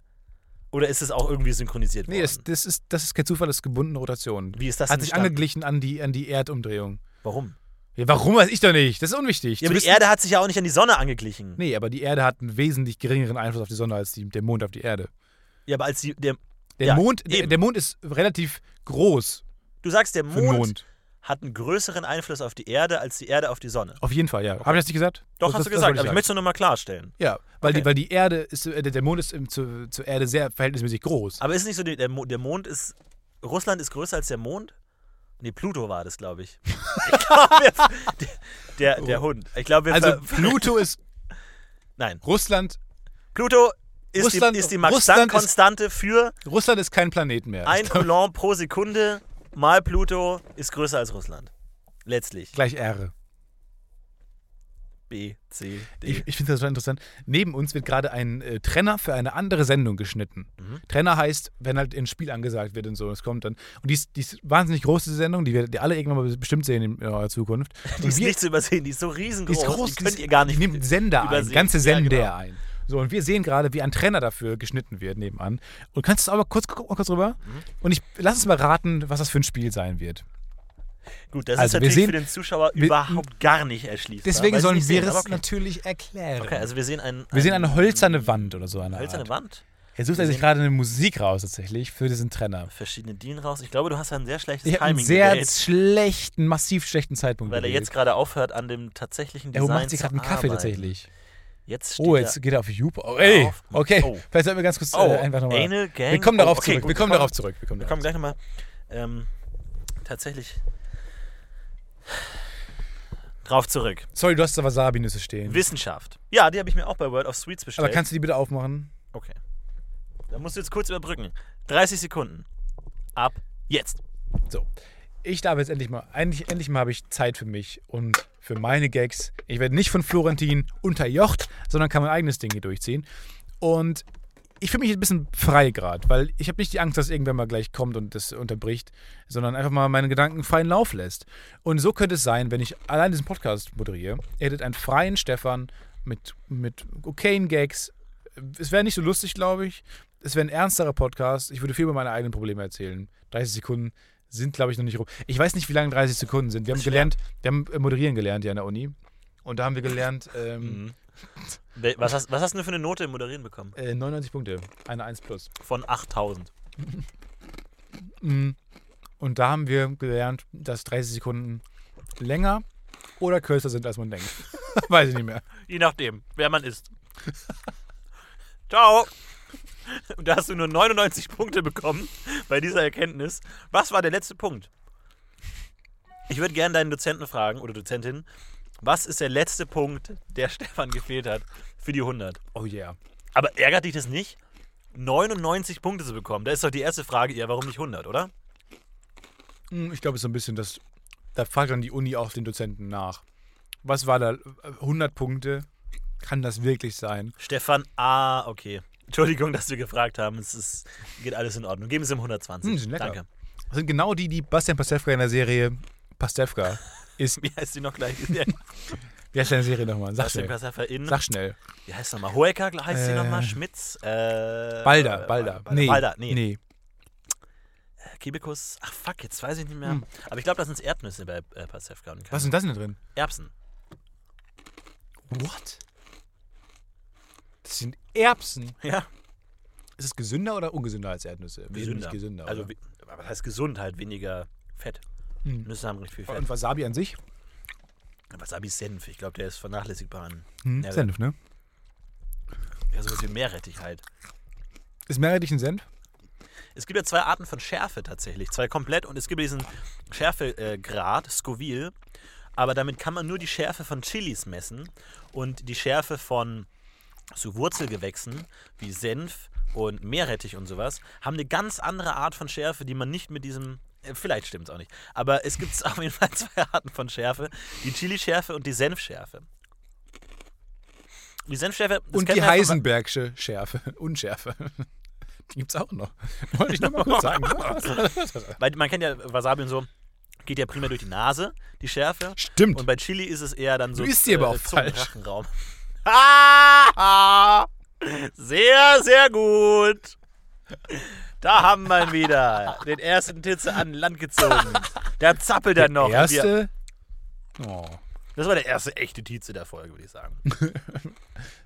Oder ist es auch irgendwie synchronisiert Nee, worden? das, das, ist, das ist kein Zufall, das ist gebundene Rotation. Wie ist das Hat sich entstanden? angeglichen an die, an die Erdumdrehung. Warum? Ja, warum weiß ich doch nicht? Das ist unwichtig. Ja, aber die Erde hat sich ja auch nicht an die Sonne angeglichen. Nee, aber die Erde hat einen wesentlich geringeren Einfluss auf die Sonne als die, der Mond auf die Erde. Ja, aber als die, der, Der, Ja, Mond, der, der Mond ist relativ groß du sagst, der Mond, Mond. hat einen größeren Einfluss auf die Erde als die Erde auf die Sonne. Auf jeden Fall, ja. Habe ich das nicht gesagt? Doch, Das- hast das- du gesagt, wollte aber ich möchte es nur mal klarstellen. Ja, weil, Okay. die, weil die Erde ist, äh, der Mond ist im, zu, zur Erde sehr verhältnismäßig groß. Aber ist nicht so, der, der Mond ist, Russland ist größer als der Mond? Nee, Pluto war das, glaube ich. ich glaube, wir- der, der, der Hund. Ich glaube, wir Also Pluto ist Nein, Russland. Pluto ist Russland- die, ist die Max-Planck-Konstante für Russland ist kein Planet mehr. ein Coulomb pro Sekunde mal Pluto ist größer als Russland. Letztlich. Gleich R. B, C, D. Ich, ich finde das total interessant. Neben uns wird gerade ein äh, Trenner für eine andere Sendung geschnitten. Mhm. Trenner heißt, wenn halt ein Spiel angesagt wird und so, es kommt dann. Und die ist, die ist wahnsinnig groß, diese Sendung, die werdet ihr alle irgendwann mal bestimmt sehen in eurer Zukunft. die Und ist wir- nicht zu übersehen, die ist so die riesengroß. ist groß, die die könnt ist- ihr gar nicht Die nimmt Sender ein, übersehen. ganze Ja, Sender genau. ein. So, und wir sehen gerade, wie ein Trenner dafür geschnitten wird nebenan. Und kannst du aber kurz, guck mal kurz rüber? Mhm. Und ich lass uns mal raten, was das für ein Spiel sein wird. Gut, das Also, ist wir natürlich sehen- für den Zuschauer wir- überhaupt gar nicht erschließbar. Deswegen sollen wir es okay. natürlich erklären. Okay, also wir sehen ein, wir sehen ein- eine hölzerne Wand oder so eine hölzerne Art. Wand. Jetzt sucht er sich sehen- gerade eine Musik raus tatsächlich für diesen Trenner. Verschiedene Dielen raus. Ich glaube, du hast ein sehr schlechtes Ich habe einen Timing sehr gewählt, schlechten, massiv schlechten Zeitpunkt weil er gewählt. jetzt gerade aufhört an dem tatsächlichen Er Design macht sich gerade einen Kaffee arbeiten. tatsächlich. Jetzt steht Oh, er- jetzt geht er auf YouTube. Oh, ey, okay. Oh. Vielleicht sollten wir ganz kurz Oh, äh, einfach nochmal. Anal Gang. Wir kommen darauf oh, okay, zurück. gut, wir kommen darauf zurück. Wir kommen Wir kommen gleich nochmal. Ähm, tatsächlich drauf zurück. Sorry, du hast da Wasabi-Nüsse stehen. Wissenschaft. Ja, die habe ich mir auch bei World of Sweets bestellt. Aber kannst du die bitte aufmachen? Okay. Da musst du jetzt kurz überbrücken. 30 Sekunden. Ab jetzt. So. Ich darf jetzt endlich mal, endlich, endlich mal habe ich Zeit für mich und für meine Gags. Ich werde nicht von Florentin unterjocht, sondern kann mein eigenes Ding hier durchziehen. Und ich fühle mich ein bisschen frei gerade, weil ich habe nicht die Angst, dass irgendwer mal gleich kommt und das unterbricht, sondern einfach mal meine Gedanken freien Lauf lässt. Und so könnte es sein, wenn ich allein diesen Podcast moderiere. Ihr hättet einen freien Stefan mit, mit okayen Gags. Es wäre nicht so lustig, glaube ich. Es wäre ein ernsterer Podcast. Ich würde viel über meine eigenen Probleme erzählen. 30 Sekunden sind, glaube ich, noch nicht rum. Ich weiß nicht, wie lange 30 Sekunden sind. Wir haben gelernt, wir haben äh, moderieren gelernt ja an der Uni. Und da haben wir gelernt, ähm, Mhm. Was hast, was hast du für eine Note im Moderieren bekommen? äh, 99 Punkte. Eine 1 plus. Von 8000. Mhm. Und da haben wir gelernt, dass 30 Sekunden länger oder kürzer sind, als man denkt. weiß ich nicht mehr. Je nachdem, wer man ist. Ciao. Und da hast du nur 99 Punkte bekommen bei dieser Erkenntnis. Was war der letzte Punkt? Ich würde gerne deinen Dozenten fragen oder Dozentin, was ist der letzte Punkt, der Stefan gefehlt hat für die 100? Oh yeah. Aber ärgert dich das nicht, 99 Punkte zu bekommen? Da ist doch die erste Frage eher, warum nicht 100, oder? Hm, Ich glaube, es ist so ein bisschen das. Da fragt dann die Uni auch den Dozenten nach. Was war da? 100 Punkte? Kann das wirklich sein? Stefan, ah, okay. Entschuldigung, dass wir gefragt haben. Es ist, geht alles in Ordnung. Geben Sie ihm 120. Hm, sind lecker. Danke. Das sind genau die, die Bastian Pastewka in der Serie Pastewka ist. Wie heißt die noch gleich? Wie heißt deine Serie nochmal? Sag schnell. Sag schnell. Wie heißt nochmal? Hoeker heißt sie Äh, nochmal? Schmitz? Äh, Balder, äh, Balder. Balder, Nee. Balder, nee. nee. Kibikus. Ach fuck, jetzt weiß ich nicht mehr. Hm. Aber ich glaube, da sind Erdnüsse bei äh, Pastewka und Was denn das denn da drin? Erbsen. What? Das sind Erbsen. Ja. Ist es gesünder oder ungesünder als Erdnüsse? Gesünder. Wesentlich gesünder. also, aber was heißt gesund? Halt weniger Fett. Hm. Nüsse haben recht viel Fett. Und Wasabi an sich? Wasabi ist Senf. Ich glaube, der ist vernachlässigbar an. Hm, Senf, ne? Ja, sowas wie Meerrettich halt. Ist Meerrettich ein Senf? Es gibt ja zwei Arten von Schärfe tatsächlich. Zwei komplett. Und es gibt diesen Schärfegrad, Scoville. Aber damit kann man nur die Schärfe von Chilis messen. Und die Schärfe von zu Wurzelgewächsen wie Senf und Meerrettich und sowas haben eine ganz andere Art von Schärfe, die man nicht mit diesem. Äh, Vielleicht stimmt es auch nicht. Aber es gibt auf jeden Fall zwei Arten von Schärfe: die Chili-Schärfe und die Senfschärfe. Die Senfschärfe. Und die Heisenbergsche Schärfe, Unschärfe. Die gibt's auch noch. Wollte ich nur mal kurz sagen. Weil man kennt ja Wasabi und so, geht ja primär durch die Nase, die Schärfe. Stimmt. Und bei Chili ist es eher dann so. Du isst sie aber auch Zungen- falsch. Sehr, sehr gut. Da haben wir ihn wieder. Den ersten Titze an Land gezogen. Da zappelt er noch. Wir- Erste. Oh, Das war der erste echte Tietze der Folge, würde ich sagen.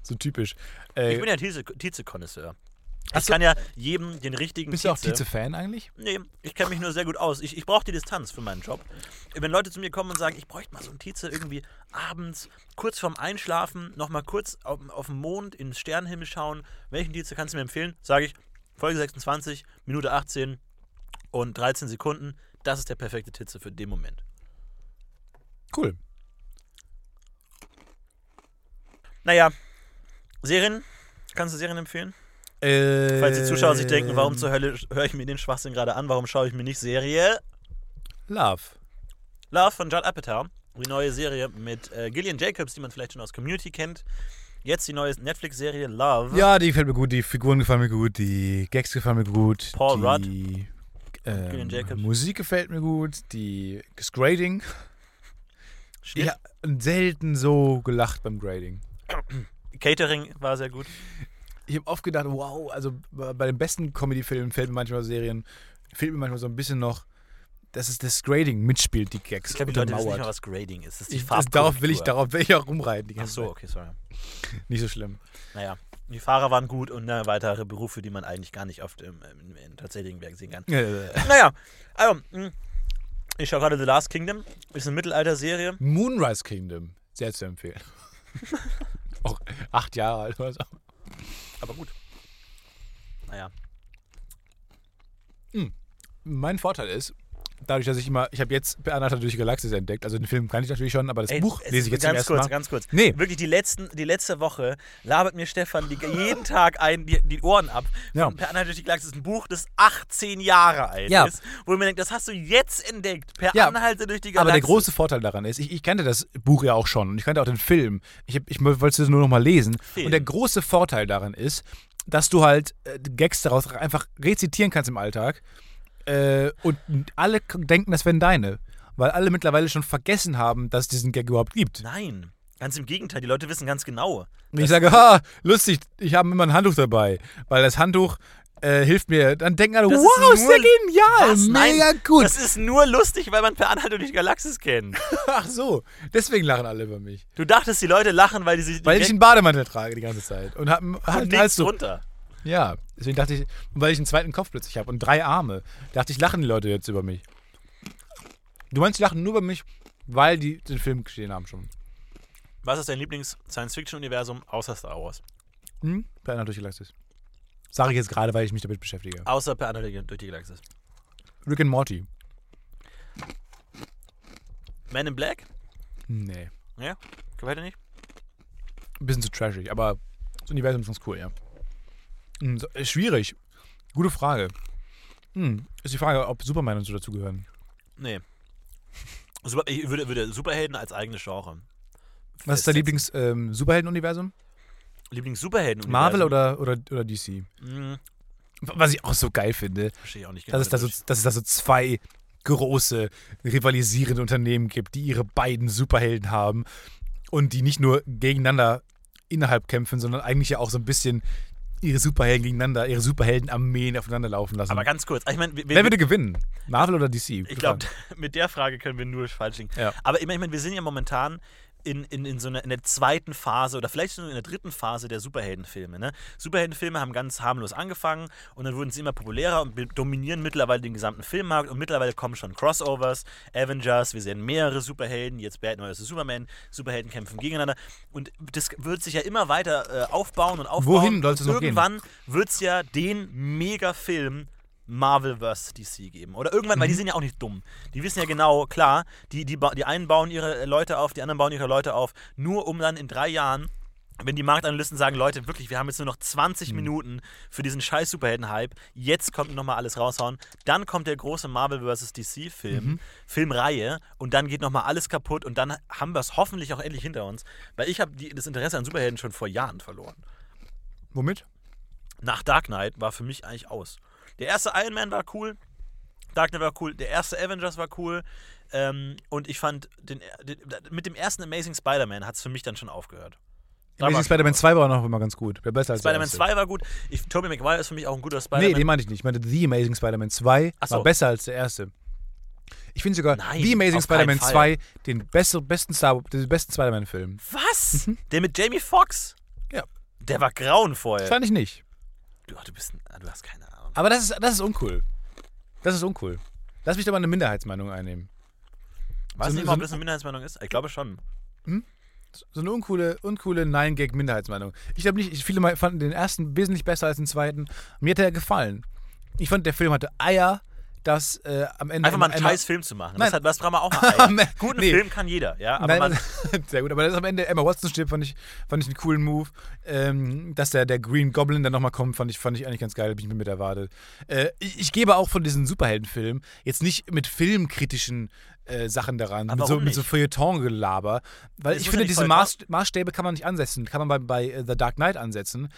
so typisch. Äh, Ich bin ja Tietze- Tietze-Konnoisseur. Ich kann ja jedem den richtigen bist du auch Tietze- Tietze-Fan eigentlich? Nee, ich kenne mich nur sehr gut aus. Ich, ich brauche die Distanz für meinen Job. Wenn Leute zu mir kommen und sagen, ich bräuchte mal so einen Tietze irgendwie abends, kurz vorm Einschlafen, nochmal kurz auf, auf den Mond, ins Sternenhimmel schauen, welchen Tietze kannst du mir empfehlen? Sage ich, Folge 26, Minute 18 und 13 Sekunden. Das ist der perfekte Tietze für den Moment. Cool. Naja, Serien? Kannst du Serien empfehlen? Äh, Falls die Zuschauer sich denken, warum zur Hölle höre ich mir den Schwachsinn gerade an? Warum schaue ich mir nicht Serie? Love. Love von Judd Apatow, die neue Serie mit äh, Gillian Jacobs, die man vielleicht schon aus Community kennt. Jetzt die neue Netflix-Serie Love. Ja, die gefällt mir gut, die Figuren gefallen mir gut, die Gags gefallen mir gut. Paul Rudd. die, Gillian ähm. Musik gefällt mir gut, die das Grading. Schnitt. Ich habe selten so gelacht beim Grading. Catering war sehr gut. Ich habe oft gedacht, wow, also bei bei den besten Comedy-Filmen fällt mir manchmal Serien, fehlt mir manchmal so ein bisschen noch, dass es das Grading mitspielt, die Gags. Ich glaube, die Leute wissen nicht mal, was Grading ist. Das ist die Ich, das, darauf will ich, darauf will ich auch rumreiten. Die Ach so, okay, sorry. Nicht so schlimm. Naja, die Fahrer waren gut und äh, weitere Berufe, die man eigentlich gar nicht oft im, im, im tatsächlichen Werk sehen kann. Naja, also, mh, ich schaue gerade The Last Kingdom. Ist eine Mittelalter-Serie. Moonrise Kingdom, sehr zu empfehlen. auch acht Jahre alt oder so. Aber gut. Naja. Mein Vorteil ist, dadurch, dass ich immer, ich habe jetzt Beanata durch die Galaxis entdeckt, also den Film kann ich natürlich schon, aber das Ey, Buch es lese ich jetzt zum ganz ersten kurz, Mal. ganz kurz. Nee. Wirklich, die, letzten, die letzte Woche labert mir Stefan die, jeden Tag ein, die, die Ohren ab. Ja. Per Anhalter durch die Galaxis ist ein Buch, das 18 Jahre alt Ja. ist. Wo ich mir denke, das hast du jetzt entdeckt. Per Ja, Anhalter durch die Aber Galaxis. der große Vorteil daran ist, ich, ich kannte das Buch ja auch schon und ich kannte auch den Film. Ich, hab- ich wollte es nur noch mal lesen. Film. Und der große Vorteil daran ist, dass du halt äh, Gags daraus einfach rezitieren kannst im Alltag äh, und alle denken, das wären deine. Weil alle mittlerweile schon vergessen haben, dass es diesen Gag überhaupt gibt. Nein, ganz im Gegenteil. Die Leute wissen ganz genau. Und ich sage, ha, lustig, ich habe immer ein Handtuch dabei, weil das Handtuch äh, hilft mir. Dann denken alle, Das wow, ist nur- der genial, Was? Nein, mega gut. Das ist nur lustig, weil man Per Anhalter durch die Galaxis kennt. Ach so, deswegen lachen alle über mich. Du dachtest, die Leute lachen, weil die sich. Weil ich einen Bademantel trage die ganze Zeit und und halt nichts drunter. Ja, deswegen dachte ich, weil ich einen zweiten Kopf plötzlich habe und drei Arme, dachte ich, lachen die Leute jetzt über mich. Du meinst, die lachen nur über mich, weil die den Film gesehen haben schon. Was ist dein Lieblings-Science-Fiction-Universum außer Star Wars? Hm? Planet durch die Galaxis. Sage ich jetzt gerade, weil ich mich damit beschäftige. Außer Per Anhalter durch die Galaxis. Rick and Morty. Man in Black? Nee. Ja? Gefällt dir nicht? Ein bisschen zu trashig, aber das Universum ist ganz cool, ja. Hm, äh, schwierig. Gute Frage. Hm, ist die Frage, ob Superman und so dazugehören. Nee. Super, ich würde, würde Superhelden als eigenes Genre. Was ist dein. Lieblings-Superhelden-Universum? Lieblings-Superhelden? Marvel oder, oder, oder DC? Hm, Was ich auch so geil finde, verstehe ich auch nicht genau. dass es, da so, dass es da so zwei große rivalisierende Unternehmen gibt, die ihre beiden Superhelden haben und die nicht nur gegeneinander innerhalb kämpfen, sondern eigentlich ja auch so ein bisschen ihre Superhelden gegeneinander, ihre Superheldenarmeen aufeinander laufen lassen. Aber ganz kurz. Ich meine, wir, Wer würde gewinnen? Marvel oder DC? ich glaube, mit der Frage können wir nur falsch liegen. Ja. Aber ich meine, ich meine, wir sind ja momentan in, in, in so einer in der zweiten Phase oder vielleicht schon in der dritten Phase der Superheldenfilme. Ne? Superheldenfilme haben ganz harmlos angefangen und dann wurden sie immer populärer und dominieren mittlerweile den gesamten Filmmarkt und mittlerweile kommen schon Crossovers, Avengers, wir sehen mehrere Superhelden, jetzt Batman vs. Superman, Superhelden kämpfen gegeneinander und das wird sich ja immer weiter äh, aufbauen und aufbauen. Wohin soll es noch gehen? Irgendwann wird es ja den Megafilm Marvel vs. DC geben. Oder irgendwann, weil die sind ja auch nicht dumm. Die wissen ja genau, klar, die, die, die einen bauen ihre Leute auf, die anderen bauen ihre Leute auf, nur um dann in drei Jahren wenn die Marktanalysten sagen, Leute, wirklich, wir haben jetzt nur noch Hm. 20 Minuten für diesen scheiß Superhelden-Hype, jetzt kommt nochmal alles raushauen, dann kommt der große Marvel vs. DC-Film, Mhm. Filmreihe und dann geht nochmal alles kaputt und dann haben wir es hoffentlich auch endlich hinter uns, weil ich habe das Interesse an Superhelden schon vor Jahren verloren. Womit? Nach Dark Knight war für mich eigentlich aus. Der erste Iron Man war cool, Dark Knight war cool, der erste Avengers war cool ähm, und ich fand, den, den, mit dem ersten Amazing Spider-Man hat es für mich dann schon aufgehört. Da Amazing Spider-Man schon 2 war auch noch immer ganz gut. Besser als Spider-Man erste. 2 war gut. Ich, Tobey Maguire ist für mich auch ein guter Spider-Man. Nee, den meinte ich nicht. Ich meinte The Amazing Spider-Man 2 Ach so. war besser als der erste. Ich finde sogar Nein, The Amazing Spider-Man Fall. 2 den beste, besten, Star- den besten Spider-Man-Film. Was? Der mit Jamie Foxx? Ja. Der war grauenvoll. Fand ich nicht. Du, du, bist, du hast keine Ahnung. Aber das ist, das ist uncool. Das ist uncool. Lass mich doch mal eine Minderheitsmeinung einnehmen. Weißt so du nicht ob das eine Minderheitsmeinung ist? Ich glaube schon. So eine uncoole, uncoole Nine-Gag-Minderheitsmeinung. Ich glaube nicht, ich- viele mal fanden den ersten wesentlich besser als den zweiten. Mir hat er gefallen. Ich fand, der Film hatte Eier, dass äh, am Ende. Einfach mal einen scheiß Film zu machen. Nein. Das, hat, das braucht man auch mal ein. Nein, Guten nee. Film kann jeder, ja. Aber Nein, sehr gut, aber dass am Ende Emma Watson stirbt, fand ich, fand ich einen coolen Move. Ähm, dass der, der Green Goblin dann nochmal kommt, fand ich, fand ich eigentlich ganz geil, hab ich mir mit erwartet. Äh, ich, ich gebe auch von diesen Superheldenfilmen jetzt nicht mit filmkritischen äh, Sachen daran, Aber mit so, mit so? Feuilleton-Gelaber. Weil Das ich finde, diese Maß, Maßstäbe kann man nicht ansetzen. Kann man bei, bei äh, The Dark Knight ansetzen.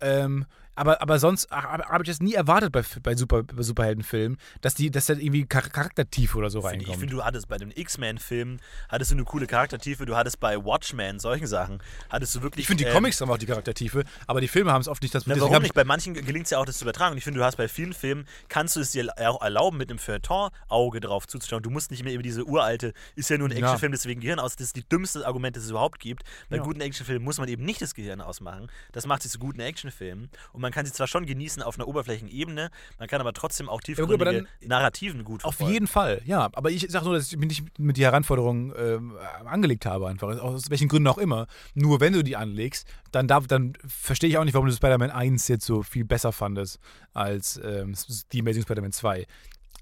Ähm, aber, aber sonst habe hab ich das nie erwartet bei, bei, Super, bei Superheldenfilmen, dass, die, dass da irgendwie Char Charaktertiefe oder so Finde ich, ich reinkommt. finde, du hattest bei den X-Men-Filmen, hattest du eine coole Charaktertiefe, du hattest bei Watchmen, solchen Sachen, hattest du wirklich. Ich finde, die ähm, Comics haben auch die Charaktertiefe, aber die Filme haben es oft nicht. Das Na, warum nicht? Bei manchen gelingt es ja auch, das zu übertragen. Und ich finde, du hast bei vielen Filmen, kannst du es dir auch erlauben, mit einem Feuilleton-Auge drauf zuzuschauen. Du musst nicht mehr über diese uralte, ist ja nur ein Ja. Actionfilm, deswegen Gehirn aus. Das ist die dümmste Argument, das es überhaupt gibt. Bei Ja. guten Actionfilmen muss man eben nicht das Gehirn ausmachen. Das macht sie zu guten Actionfilmen. Und man kann sie zwar schon genießen auf einer Oberflächenebene, man kann aber trotzdem auch Ja, gut, tiefgründige Narrativen gut Auf verfolgen. jeden Fall, ja. Aber ich sage nur, dass ich mich nicht mit die Herausforderung ähm, angelegt habe, einfach. Aus welchen Gründen auch immer. Nur wenn du die anlegst, dann, darf, dann verstehe ich auch nicht, warum du Spider-Man 1 jetzt so viel besser fandest als ähm, die Amazing Spider-Man 2.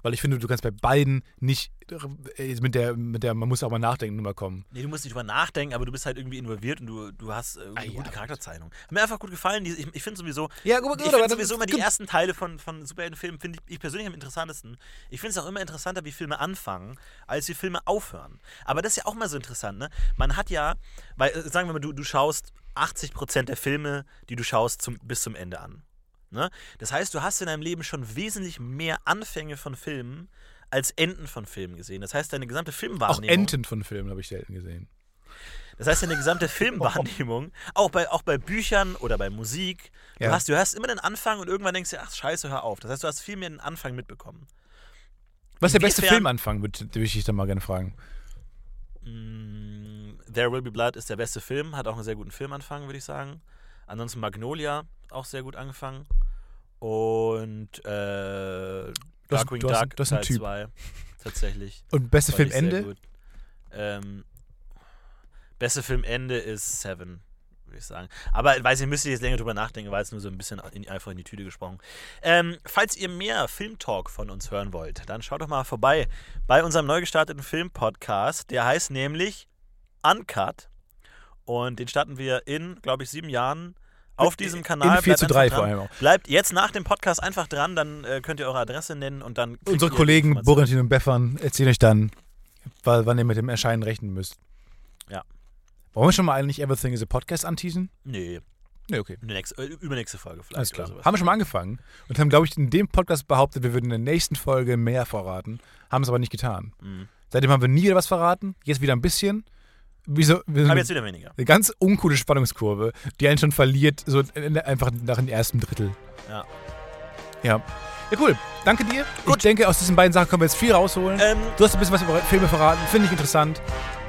Weil ich finde, du kannst bei beiden nicht äh, mit der, mit der, man muss auch mal nachdenken, Nummer kommen. Nee, du musst nicht drüber nachdenken, aber du bist halt irgendwie involviert und du, du hast äh, Ah, ja, gute gut. Charakterzeichnung. Hat mir einfach gut gefallen. Ich ich finde sowieso, Ja, gut, ich aber finde das- sowieso immer die gut. ersten Teile von, von Superheldenfilmen, finde ich, ich persönlich am interessantesten. Ich finde es auch immer interessanter, wie Filme anfangen, als wie Filme aufhören. Aber das ist ja auch mal so interessant, ne? Man hat ja, weil, äh, sagen wir mal, du, du schaust 80% der Filme, die du schaust, zum, bis zum Ende an. Ne? Das heißt, du hast in deinem Leben schon wesentlich mehr Anfänge von Filmen als Enden von Filmen gesehen. Das heißt, deine gesamte Auch Filmwahrnehmung. Enten von Filmen habe ich selten gesehen. Das heißt, deine gesamte Filmwahrnehmung, auch bei, auch bei Büchern oder bei Musik, du, Ja. hast, du hast immer den Anfang und irgendwann denkst du, ach scheiße, hör auf. Das heißt, du hast viel mehr den Anfang mitbekommen. Was ist der beste Filmanfang, würde würde ich dich dann mal gerne fragen. Mm, There Will Be Blood ist der beste Film, hat auch einen sehr guten Filmanfang, würde ich sagen. Ansonsten Magnolia, auch sehr gut angefangen. Und äh, Darkwing du hast- Duck du hast einen Teil Typ. 2. Tatsächlich. Und beste Filmende? Ähm, beste Filmende ist Seven, würde ich sagen. Aber weiß ich, müsste ich jetzt länger drüber nachdenken, weil es nur so ein bisschen in, einfach in die Tüte gesprochen. Ähm, falls ihr mehr Filmtalk von uns hören wollt, dann schaut doch mal vorbei bei unserem neu gestarteten Filmpodcast. Der heißt nämlich Uncut. Und den starten wir in, glaube ich, sieben Jahren auf diesem Kanal. In 4 Bleibt zu einfach 3 dran. vor allem auch. Bleibt jetzt nach dem Podcast einfach dran, dann äh, könnt ihr eure Adresse nennen und dann. Unsere Kollegen. Borentin und Beffern erzählen euch dann, wa- wann ihr mit dem Erscheinen rechnen müsst. Ja. Wollen wir schon mal eigentlich Everything is a Podcast anteasen? Nee, Nee, okay. nächste, äh, übernächste Folge vielleicht. Alles klar. Haben wir schon mal angefangen und haben, glaube ich, in dem Podcast behauptet, wir würden in der nächsten Folge mehr verraten. Haben es aber nicht getan. Mhm. Seitdem haben wir nie wieder was verraten. Jetzt wieder ein bisschen. Wieso? Wir sind Aber jetzt wieder weniger. eine ganz uncoole Spannungskurve, die einen schon verliert, so in, einfach nach dem ersten Drittel. Ja. Ja. Ja, cool. Danke dir. Ich denke, aus diesen beiden Sachen können wir jetzt viel rausholen. Ähm, Du hast ein bisschen was über Filme verraten. Finde ich interessant.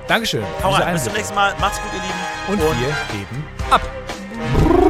Dankeschön. hau rein. Bis zum nächsten Mal. Macht's gut, ihr Lieben. Und wir geben ab.